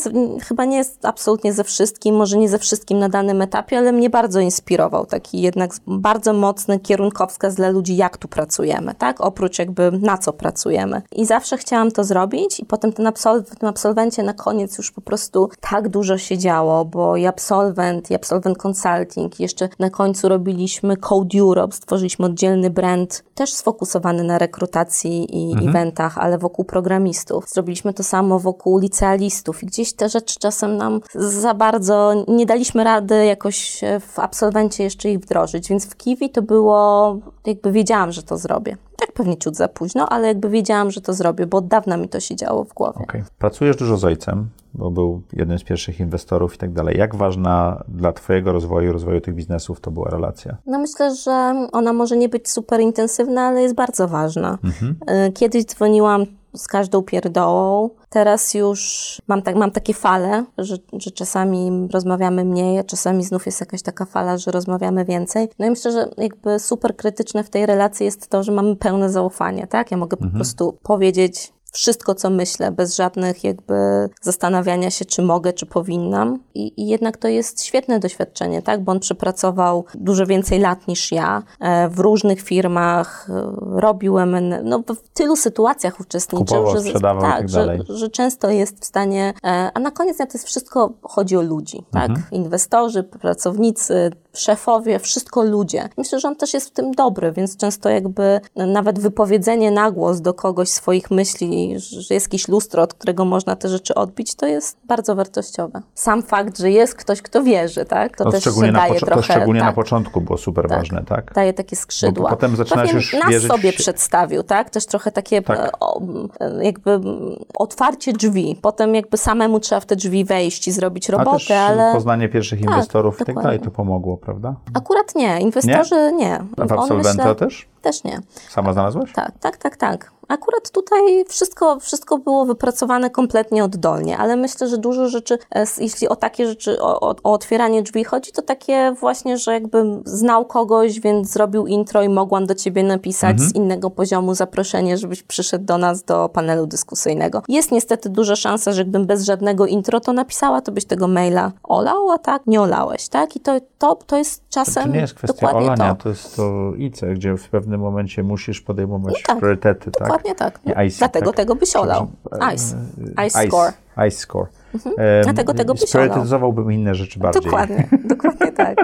chyba nie jest absolutnie ze wszystkim, może nie ze wszystkim na danym etapie, ale mnie bardzo inspirował. Taki jednak bardzo mocny kierunkowskaz dla ludzi, jak tu pracujemy, tak? Oprócz jakby na co pracujemy. I zawsze chciałam to zrobić i potem ten absolw- w tym absolwencie na koniec już po prostu tak dużo się działo, bo i absolwent, i absolwent consulting, jeszcze na końcu robiliśmy Code Europe, stworzyliśmy oddzielny brand, też sfokusowany na rekrutacji i eventach, ale wokół programistów. Zrobiliśmy to samo wokół licealistów i gdzieś te rzeczy czasem nam za bardzo nie daliśmy rady jakoś e, w absolwencie jeszcze ich wdrożyć, więc w Kiwi to było, jakby wiedziałam, że to zrobię. Tak pewnie ciut za późno, ale jakby wiedziałam, że to zrobię, bo od dawna mi to się działo w głowie. Okej. Pracujesz dużo z ojcem, bo był jednym z pierwszych inwestorów i tak dalej. Jak ważna dla Twojego rozwoju, rozwoju tych biznesów to była relacja? No myślę, że ona może nie być super intensywna, ale jest bardzo ważna. Y, Kiedyś dzwoniłam z każdą pierdołą. Teraz już mam, tak, mam takie fale, że, że czasami rozmawiamy mniej, a czasami znów jest jakaś taka fala, że rozmawiamy więcej. No i myślę, że jakby super krytyczne w tej relacji jest to, że mamy pełne zaufanie, tak? Ja mogę po prostu powiedzieć wszystko, co myślę, bez żadnych jakby zastanawiania się, czy mogę, czy powinnam. I, I jednak to jest świetne doświadczenie, tak? Bo on przepracował dużo więcej lat niż ja, e, w różnych firmach, e, robił M&A, no w tylu sytuacjach uczestniczył, Kupował, że, i tak że, że często jest w stanie, e, a na koniec dnia to jest wszystko, chodzi o ludzi, tak? Mhm. Inwestorzy, pracownicy, szefowie, wszystko ludzie. Myślę, że on też jest w tym dobry, więc często jakby nawet wypowiedzenie na głos do kogoś swoich myśli, że jest jakieś lustro, od którego można te rzeczy odbić, to jest bardzo wartościowe. Sam fakt, że jest ktoś, kto wierzy, tak? To też szczególnie na, daje pocz- trochę... to szczególnie na tak, początku było super Tak. ważne, tak? daje takie skrzydła. Bo potem zaczynasz Pewnie już nas wierzyć sobie przedstawił, tak? Też trochę takie Tak. e, o, jakby otwarcie drzwi. Potem jakby samemu trzeba w te drzwi wejść i zrobić robotę, ale poznanie pierwszych inwestorów i tak dalej to pomogło, prawda? akurat nie. Inwestorzy nie. A w On absolwenta myślę- też? Też nie. Sama znalazłaś? Tak, tak, tak, tak. Akurat tutaj wszystko, wszystko było wypracowane kompletnie oddolnie, ale myślę, że dużo rzeczy, e, jeśli o takie rzeczy, o, o, o otwieranie drzwi chodzi, to takie właśnie, że jakbym znał kogoś, więc zrobił intro i mogłam do ciebie napisać mhm. z innego poziomu zaproszenie, żebyś przyszedł do nas do panelu dyskusyjnego. Jest niestety duża szansa, że gdybym bez żadnego intro to napisała, to byś tego maila olał, a tak nie olałeś, tak? I to, to, to jest czasem To nie jest kwestia olania, to. to jest to ICE, gdzie w pewnym momencie musisz podejmować no tak, priorytety, tak? Dokładnie tak. Nie IC, Dlatego tak? tego byś olał. ICE. ICE score. ICE score. Mhm. Dlatego tego byś Priorytetyzowałbym inne rzeczy bardziej. Dokładnie, dokładnie tak.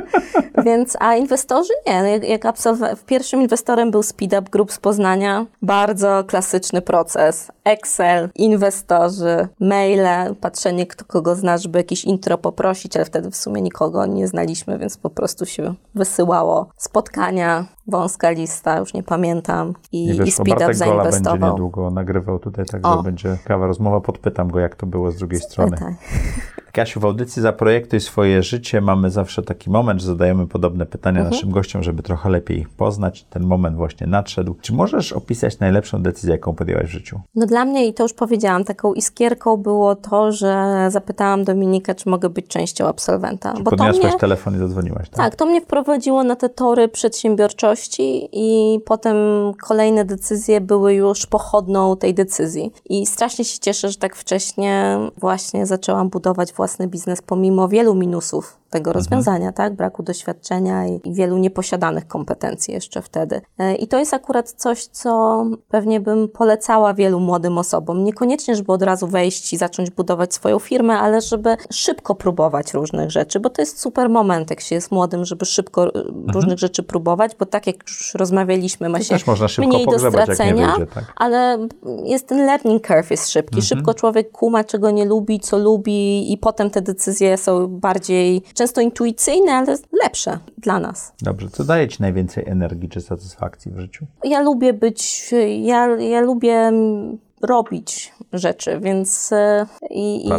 Więc, a inwestorzy nie. No, jak, jak absolw- pierwszym inwestorem był SpeedUp Group z Poznania. Bardzo klasyczny proces. Excel, inwestorzy, maile, patrzenie kto kogo zna, żeby jakieś intro poprosić, ale wtedy w sumie nikogo nie znaliśmy, więc po prostu się wysyłało. Spotkania, wąska lista, już nie pamiętam. I, nie wiesz, i SpeedUp zainwestował. będzie niedługo nagrywał tutaj, także będzie kawa rozmowa. Podpytam go, jak to było z drugiej strony. Tak. Kasiu, w audycji Zaprojektuj swoje życie mamy zawsze taki moment, że zadajemy podobne pytania mhm. naszym gościom, żeby trochę lepiej ich poznać. Ten moment właśnie nadszedł. Czy możesz opisać najlepszą decyzję, jaką podjęłaś w życiu? No dla mnie, i to już powiedziałam, taką iskierką było to, że zapytałam Dominikę, czy mogę być częścią absolwenta. Czy bo podniosłaś mnie, telefon i zadzwoniłaś, tak? Tak, to mnie wprowadziło na te tory przedsiębiorczości i potem kolejne decyzje były już pochodną tej decyzji. I strasznie się cieszę, że tak wcześnie właśnie zaczęłam budować własny biznes pomimo wielu minusów tego mhm. rozwiązania, tak? Braku doświadczenia i, i, wielu nieposiadanych kompetencji jeszcze wtedy. E, I to jest akurat coś, co pewnie bym polecała wielu młodym osobom. Niekoniecznie, żeby od razu wejść i zacząć budować swoją firmę, ale żeby szybko próbować różnych rzeczy, bo to jest super moment, jak się jest młodym, żeby szybko e, mhm. różnych rzeczy próbować, bo tak jak już rozmawialiśmy, ma się mniej do stracenia, wyjdzie, tak? ale jest ten learning curve jest szybki. Mhm. Szybko człowiek kuma, czego nie lubi, co lubi i potem te decyzje są bardziej często intuicyjne, ale lepsze dla nas. Dobrze, co daje Ci najwięcej energii czy satysfakcji w życiu? Ja lubię być, ja, ja lubię robić rzeczy, więc e, i, i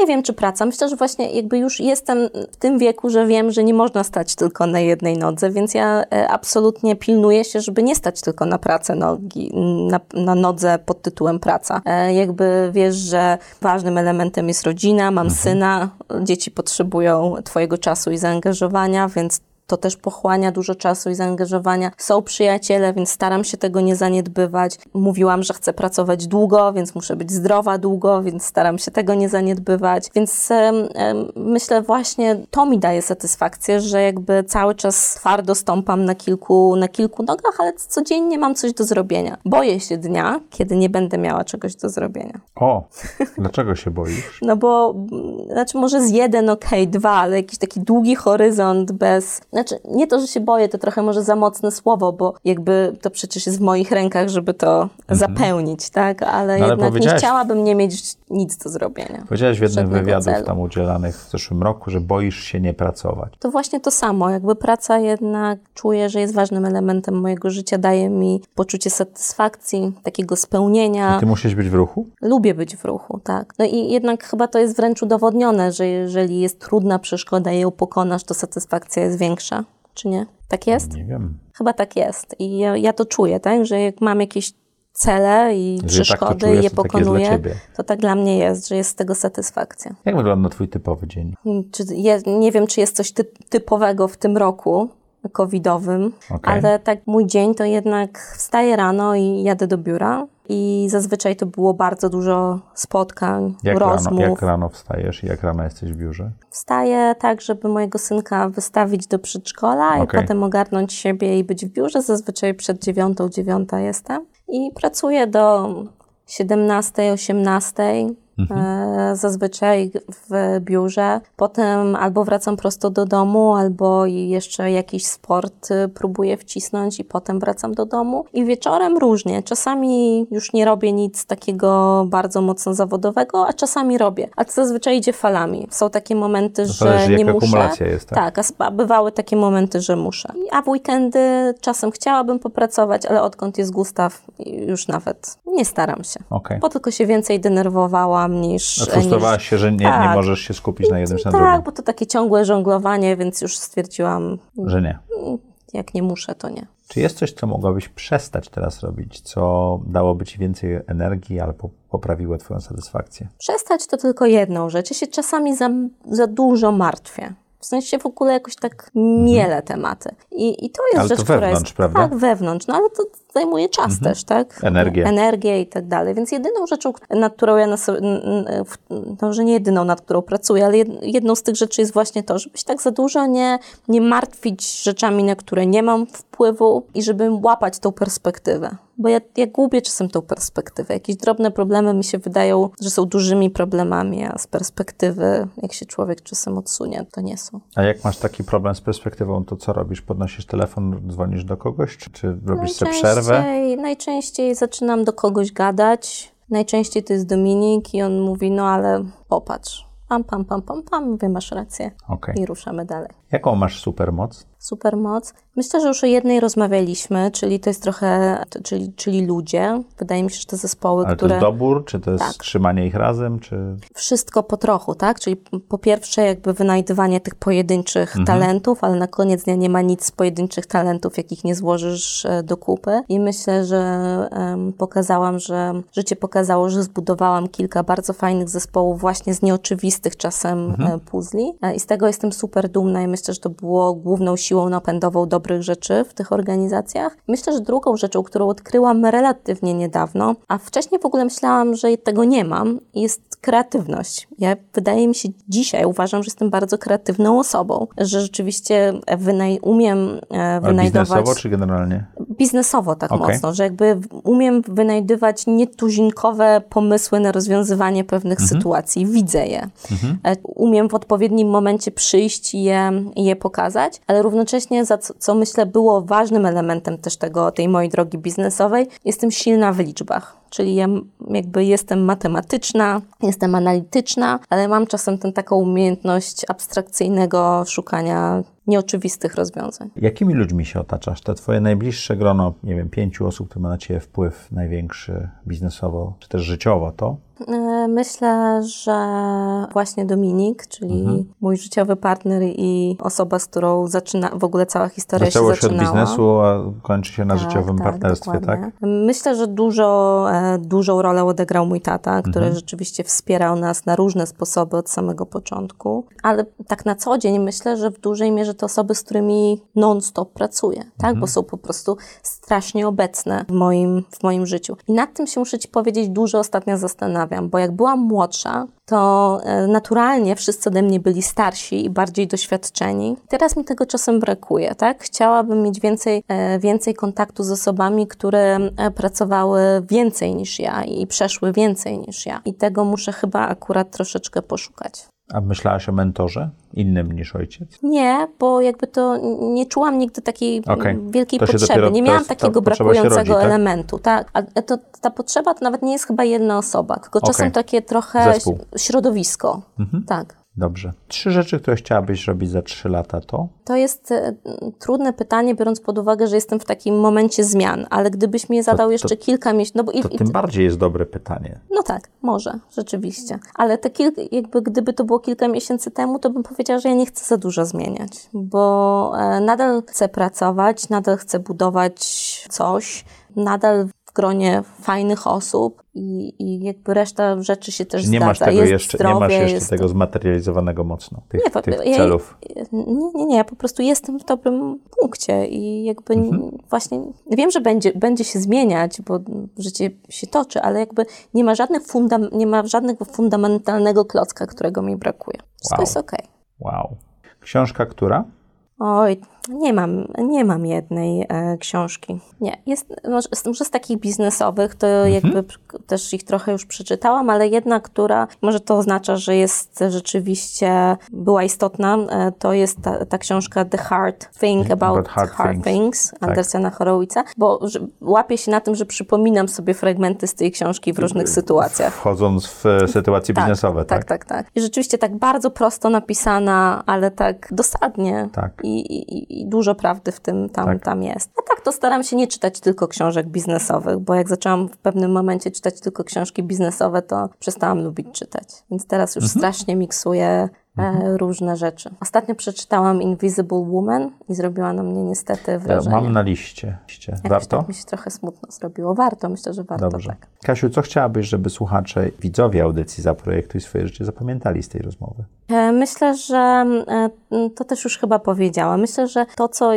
nie wiem, czy praca. Myślę, że właśnie jakby już jestem w tym wieku, że wiem, że nie można stać tylko na jednej nodze, więc ja e, absolutnie pilnuję się, żeby nie stać tylko na pracę nogi, na, na nodze pod tytułem praca. E, jakby wiesz, że ważnym elementem jest rodzina, mam mhm. syna, dzieci potrzebują twojego czasu i zaangażowania, więc to też pochłania dużo czasu i zaangażowania. Są przyjaciele, więc staram się tego nie zaniedbywać. Mówiłam, że chcę pracować długo, więc muszę być zdrowa długo, więc staram się tego nie zaniedbywać. Więc myślę właśnie to mi daje satysfakcję, że jakby cały czas twardo stąpam na kilku, na kilku nogach, ale codziennie mam coś do zrobienia. Boję się dnia, kiedy nie będę miała czegoś do zrobienia. O, dlaczego się boisz? no bo, znaczy może z jeden, okej, okay, dwa, ale jakiś taki długi horyzont bez znaczy, nie to, że się boję, to trochę może za mocne słowo, bo jakby to przecież jest w moich rękach, żeby to mhm. zapełnić, tak? Ale, no, ale jednak nie chciałabym nie mieć nic do zrobienia. Powiedziałaś w jednym wywiadów celu. tam udzielanych w zeszłym roku, że boisz się nie pracować. To właśnie to samo. Jakby praca jednak czuję, że jest ważnym elementem mojego życia, daje mi poczucie satysfakcji, takiego spełnienia. I ty musisz być w ruchu? Lubię być w ruchu, tak. No i jednak chyba to jest wręcz udowodnione, że jeżeli jest trudna przeszkoda i ją pokonasz, to satysfakcja jest większa czy nie? Tak jest? Nie wiem. Chyba tak jest. I ja, ja to czuję, tak? Że jak mam jakieś cele i że tak przeszkody tak czujesz, i je tak pokonuję, to tak dla mnie jest, że jest z tego satysfakcja. Jak wygląda twój typowy dzień? Hmm, czy je, nie wiem, czy jest coś ty, typowego w tym roku covidowym, okay. ale tak mój dzień to jednak wstaję rano i jadę do biura, i zazwyczaj to było bardzo dużo spotkań, jak rozmów. Rano, jak rano wstajesz i jak rano jesteś w biurze? Wstaję tak, żeby mojego synka wystawić do przedszkola okay. i potem ogarnąć siebie i być w biurze. Zazwyczaj przed dziewiątą, dziewiąta jestem. I pracuję do 17, 18. Mhm. E, zazwyczaj w biurze. Potem albo wracam prosto do domu, albo jeszcze jakiś sport y, próbuję wcisnąć i potem wracam do domu. I wieczorem różnie. Czasami już nie robię nic takiego bardzo mocno zawodowego, a czasami robię. A to zazwyczaj idzie falami. Są takie momenty, to że nie muszę. Jest, tak? tak, a bywały takie momenty, że muszę. A w weekendy czasem chciałabym popracować, ale odkąd jest Gustaw, już nawet nie staram się. Okay. Bo tylko się więcej denerwowała myślałam niż... Frustrowałaś niż... się, że nie, tak. nie możesz się skupić na jednym czy na tak, drugim. Tak, bo to takie ciągłe żonglowanie, więc już stwierdziłam... Że nie. Jak nie muszę, to nie. Czy jest coś, co mogłabyś przestać teraz robić, co dałoby ci więcej energii albo poprawiło twoją satysfakcję? Przestać to tylko jedną rzecz. Ja się czasami za, za dużo martwię. W sensie w ogóle jakoś tak miele tematy. I, I to jest Ale rzecz, to która wewnątrz, jest... prawda? Tak, wewnątrz. No ale to zajmuje czas też, tak? Energię. Energię i tak dalej. Więc jedyną rzeczą, nad którą ja, na sobie, no, że nie jedyną, nad którą pracuję, ale jed- jedną z tych rzeczy jest właśnie to, żebyś tak za dużo nie, nie martwić rzeczami, na które nie mam wpływu i żeby łapać tą perspektywę. Bo ja, ja gubię czasem tą perspektywę. Jakieś drobne problemy mi się wydają, że są dużymi problemami, a z perspektywy, jak się człowiek czasem odsunie, to nie są. A jak masz taki problem z perspektywą, to co robisz? Podnosisz telefon, dzwonisz do kogoś, czy, czy robisz sobie przerwę? Najczęściej, najczęściej zaczynam do kogoś gadać. Najczęściej to jest Dominik i on mówi, no ale popatrz. Pam, pam, pam, pam, pam. Mówię, masz rację. Okej. I ruszamy dalej. Jaką masz supermoc? Supermoc. Myślę, że już o jednej rozmawialiśmy, czyli to jest trochę, czyli, czyli ludzie. Wydaje mi się, że te zespoły, Ale to które... jest dobór, czy to jest Tak. trzymanie ich razem, czy... wszystko po trochu, tak? Czyli po pierwsze jakby wynajdywanie tych pojedynczych Mhm. talentów, ale na koniec dnia nie ma nic z pojedynczych talentów, jakich nie złożysz e, do kupy. I myślę, że em, pokazałam, że życie pokazało, że zbudowałam kilka bardzo fajnych zespołów właśnie z nieoczywistych czasem Mhm. e, puzli. E, I z tego jestem super dumna i myślę, że to było główną siłą napędową dobrych rzeczy w tych organizacjach. Myślę, że drugą rzeczą, którą odkryłam relatywnie niedawno, a wcześniej w ogóle myślałam, że tego nie mam, jest kreatywność. Ja wydaje mi się dzisiaj, uważam, że jestem bardzo kreatywną osobą, że rzeczywiście wynaj- umiem e, Ale wynajdować biznesowo, czy generalnie? biznesowo tak Okej. mocno, że jakby umiem wynajdywać nietuzinkowe pomysły na rozwiązywanie pewnych Mhm. sytuacji. Widzę je. E, Umiem w odpowiednim momencie przyjść i je, je pokazać, ale równocześnie, za co, co myślę było ważnym elementem też tego, tej mojej drogi biznesowej, jestem silna w liczbach. Czyli ja jakby jestem matematyczna, jestem analityczna, ale mam czasem tę taką umiejętność abstrakcyjnego szukania nieoczywistych rozwiązań. Jakimi ludźmi się otaczasz? Te twoje najbliższe grono, nie wiem, pięciu osób, które ma na ciebie wpływ największy biznesowo, czy też życiowo, to? E, Myślę, że właśnie Dominik, czyli Mhm. mój życiowy partner i osoba, z którą zaczyna w ogóle cała historia Zaczęło się się od zaczynała. biznesu, a kończy się na życiowym partnerstwie, tak? dokładnie. Myślę, że dużo, e, dużą rolę odegrał mój tata, który Mhm. rzeczywiście wspierał nas na różne sposoby od samego początku, ale tak na co dzień myślę, że w dużej mierze to osoby, z którymi non-stop pracuję, tak? Mhm. bo są po prostu strasznie obecne w moim, w moim życiu. I nad tym się muszę Ci powiedzieć dużo ostatnio zastanawiam, bo jak byłam młodsza, to e, naturalnie wszyscy ode mnie byli starsi i bardziej doświadczeni. Teraz mi tego czasem brakuje, tak? Chciałabym mieć więcej, e, więcej kontaktu z osobami, które e, pracowały więcej niż ja i przeszły więcej niż ja. I tego muszę chyba akurat troszeczkę poszukać. A myślałaś o mentorze innym niż ojciec? Nie, bo jakby to nie czułam nigdy takiej mm, wielkiej To potrzeby. dopiero- nie miałam jest- takiego brakującego rodzi, tak? elementu. Tak, a to, ta potrzeba to nawet nie jest chyba jedna osoba, tylko czasem Okej. takie trochę Zespół. Mhm. środowisko. Tak. Dobrze. Trzy rzeczy, które chciałabyś robić za trzy lata, to? To jest e, trudne pytanie, biorąc pod uwagę, że jestem w takim momencie zmian, ale gdybyś mi zadał to- jeszcze kilka miesięcy, no bo i, To i, tym bardziej jest dobre pytanie. no tak, może, rzeczywiście. Ale te kilka, jakby gdyby to było kilka miesięcy temu, to bym powiedziała, że ja nie chcę za dużo zmieniać, bo e, nadal chcę pracować, nadal chcę budować coś, nadal w gronie fajnych osób i, i jakby reszta rzeczy się też Nie zgadza. masz tego jest jeszcze, zdrowie, nie masz jeszcze jest... tego zmaterializowanego mocno, tych, Nie, tych ja- celów. Nie, nie, nie, ja po prostu jestem w dobrym punkcie i jakby Mhm. właśnie wiem, że będzie, będzie się zmieniać, bo życie się toczy, ale jakby nie ma, żadnych fundam, nie ma żadnego fundamentalnego klocka, którego mi brakuje. Wszystko Wow. jest okej. Wow. Książka która? Oj, nie mam, nie mam jednej e, książki. Nie, jest, może, z- może z takich biznesowych, to Mhm. jakby też ich trochę już przeczytałam, ale jedna, która, może to oznacza, że jest rzeczywiście, była istotna, e, to jest ta, ta książka The Hard Thing About, About Hard Hard, Things. Things, Tak. Andersena Horowica, bo że, łapię się na tym, że przypominam sobie fragmenty z tej książki w różnych sytuacjach. Wchodząc w e, sytuacje biznesowe, tak? Tak, tak, tak. I rzeczywiście tak bardzo prosto napisana, ale tak dosadnie. Tak. I, i, i dużo prawdy w tym tam, Tak. tam jest. A tak, to staram się nie czytać tylko książek biznesowych, bo jak zaczęłam w pewnym momencie czytać tylko książki biznesowe, to przestałam lubić czytać. Więc teraz Mhm. już strasznie miksuję e, różne rzeczy. Ostatnio przeczytałam Invisible Woman i zrobiła na mnie niestety wrażenie. Mam na liście. liście. Warto? Tak mi się trochę smutno zrobiło. Warto, myślę, że warto Dobrze. tak. Kasiu, co chciałabyś, żeby słuchacze, widzowie audycji Zaprojektuj swoje życie zapamiętali z tej rozmowy? E, Myślę, że e, to też już chyba powiedziałam. Myślę, że to, co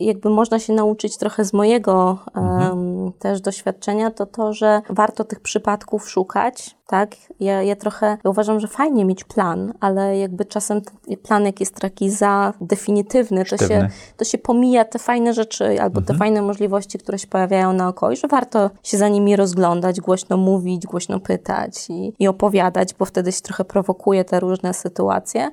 jakby można się nauczyć trochę z mojego em, też doświadczenia, to to, że warto tych przypadków szukać. Tak, ja, ja trochę ja uważam, że fajnie mieć plan, ale jakby czasem plan, jak jest taki za definitywny, to się, to się pomija te fajne rzeczy albo te fajne możliwości, które się pojawiają naokoło i że warto się za nimi rozglądać, głośno mówić, głośno pytać i, i opowiadać, bo wtedy się trochę prowokuje te różne sytuacje.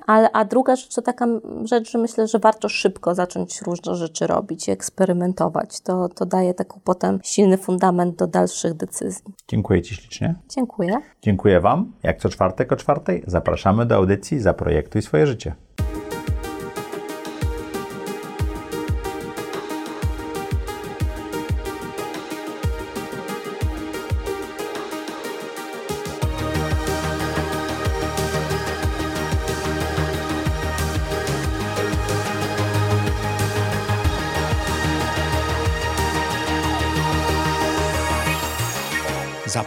Ale, a druga rzecz to taka rzecz, że myślę, że warto szybko zacząć różne rzeczy robić i eksperymentować. To, to daje taką potem silny fundament do dalszych decyzji. Dziękuję Ci ślicznie. Dziękuję. Dziękuję Wam. Jak co czwartek o czwartej zapraszamy do audycji Zaprojektuj swoje życie.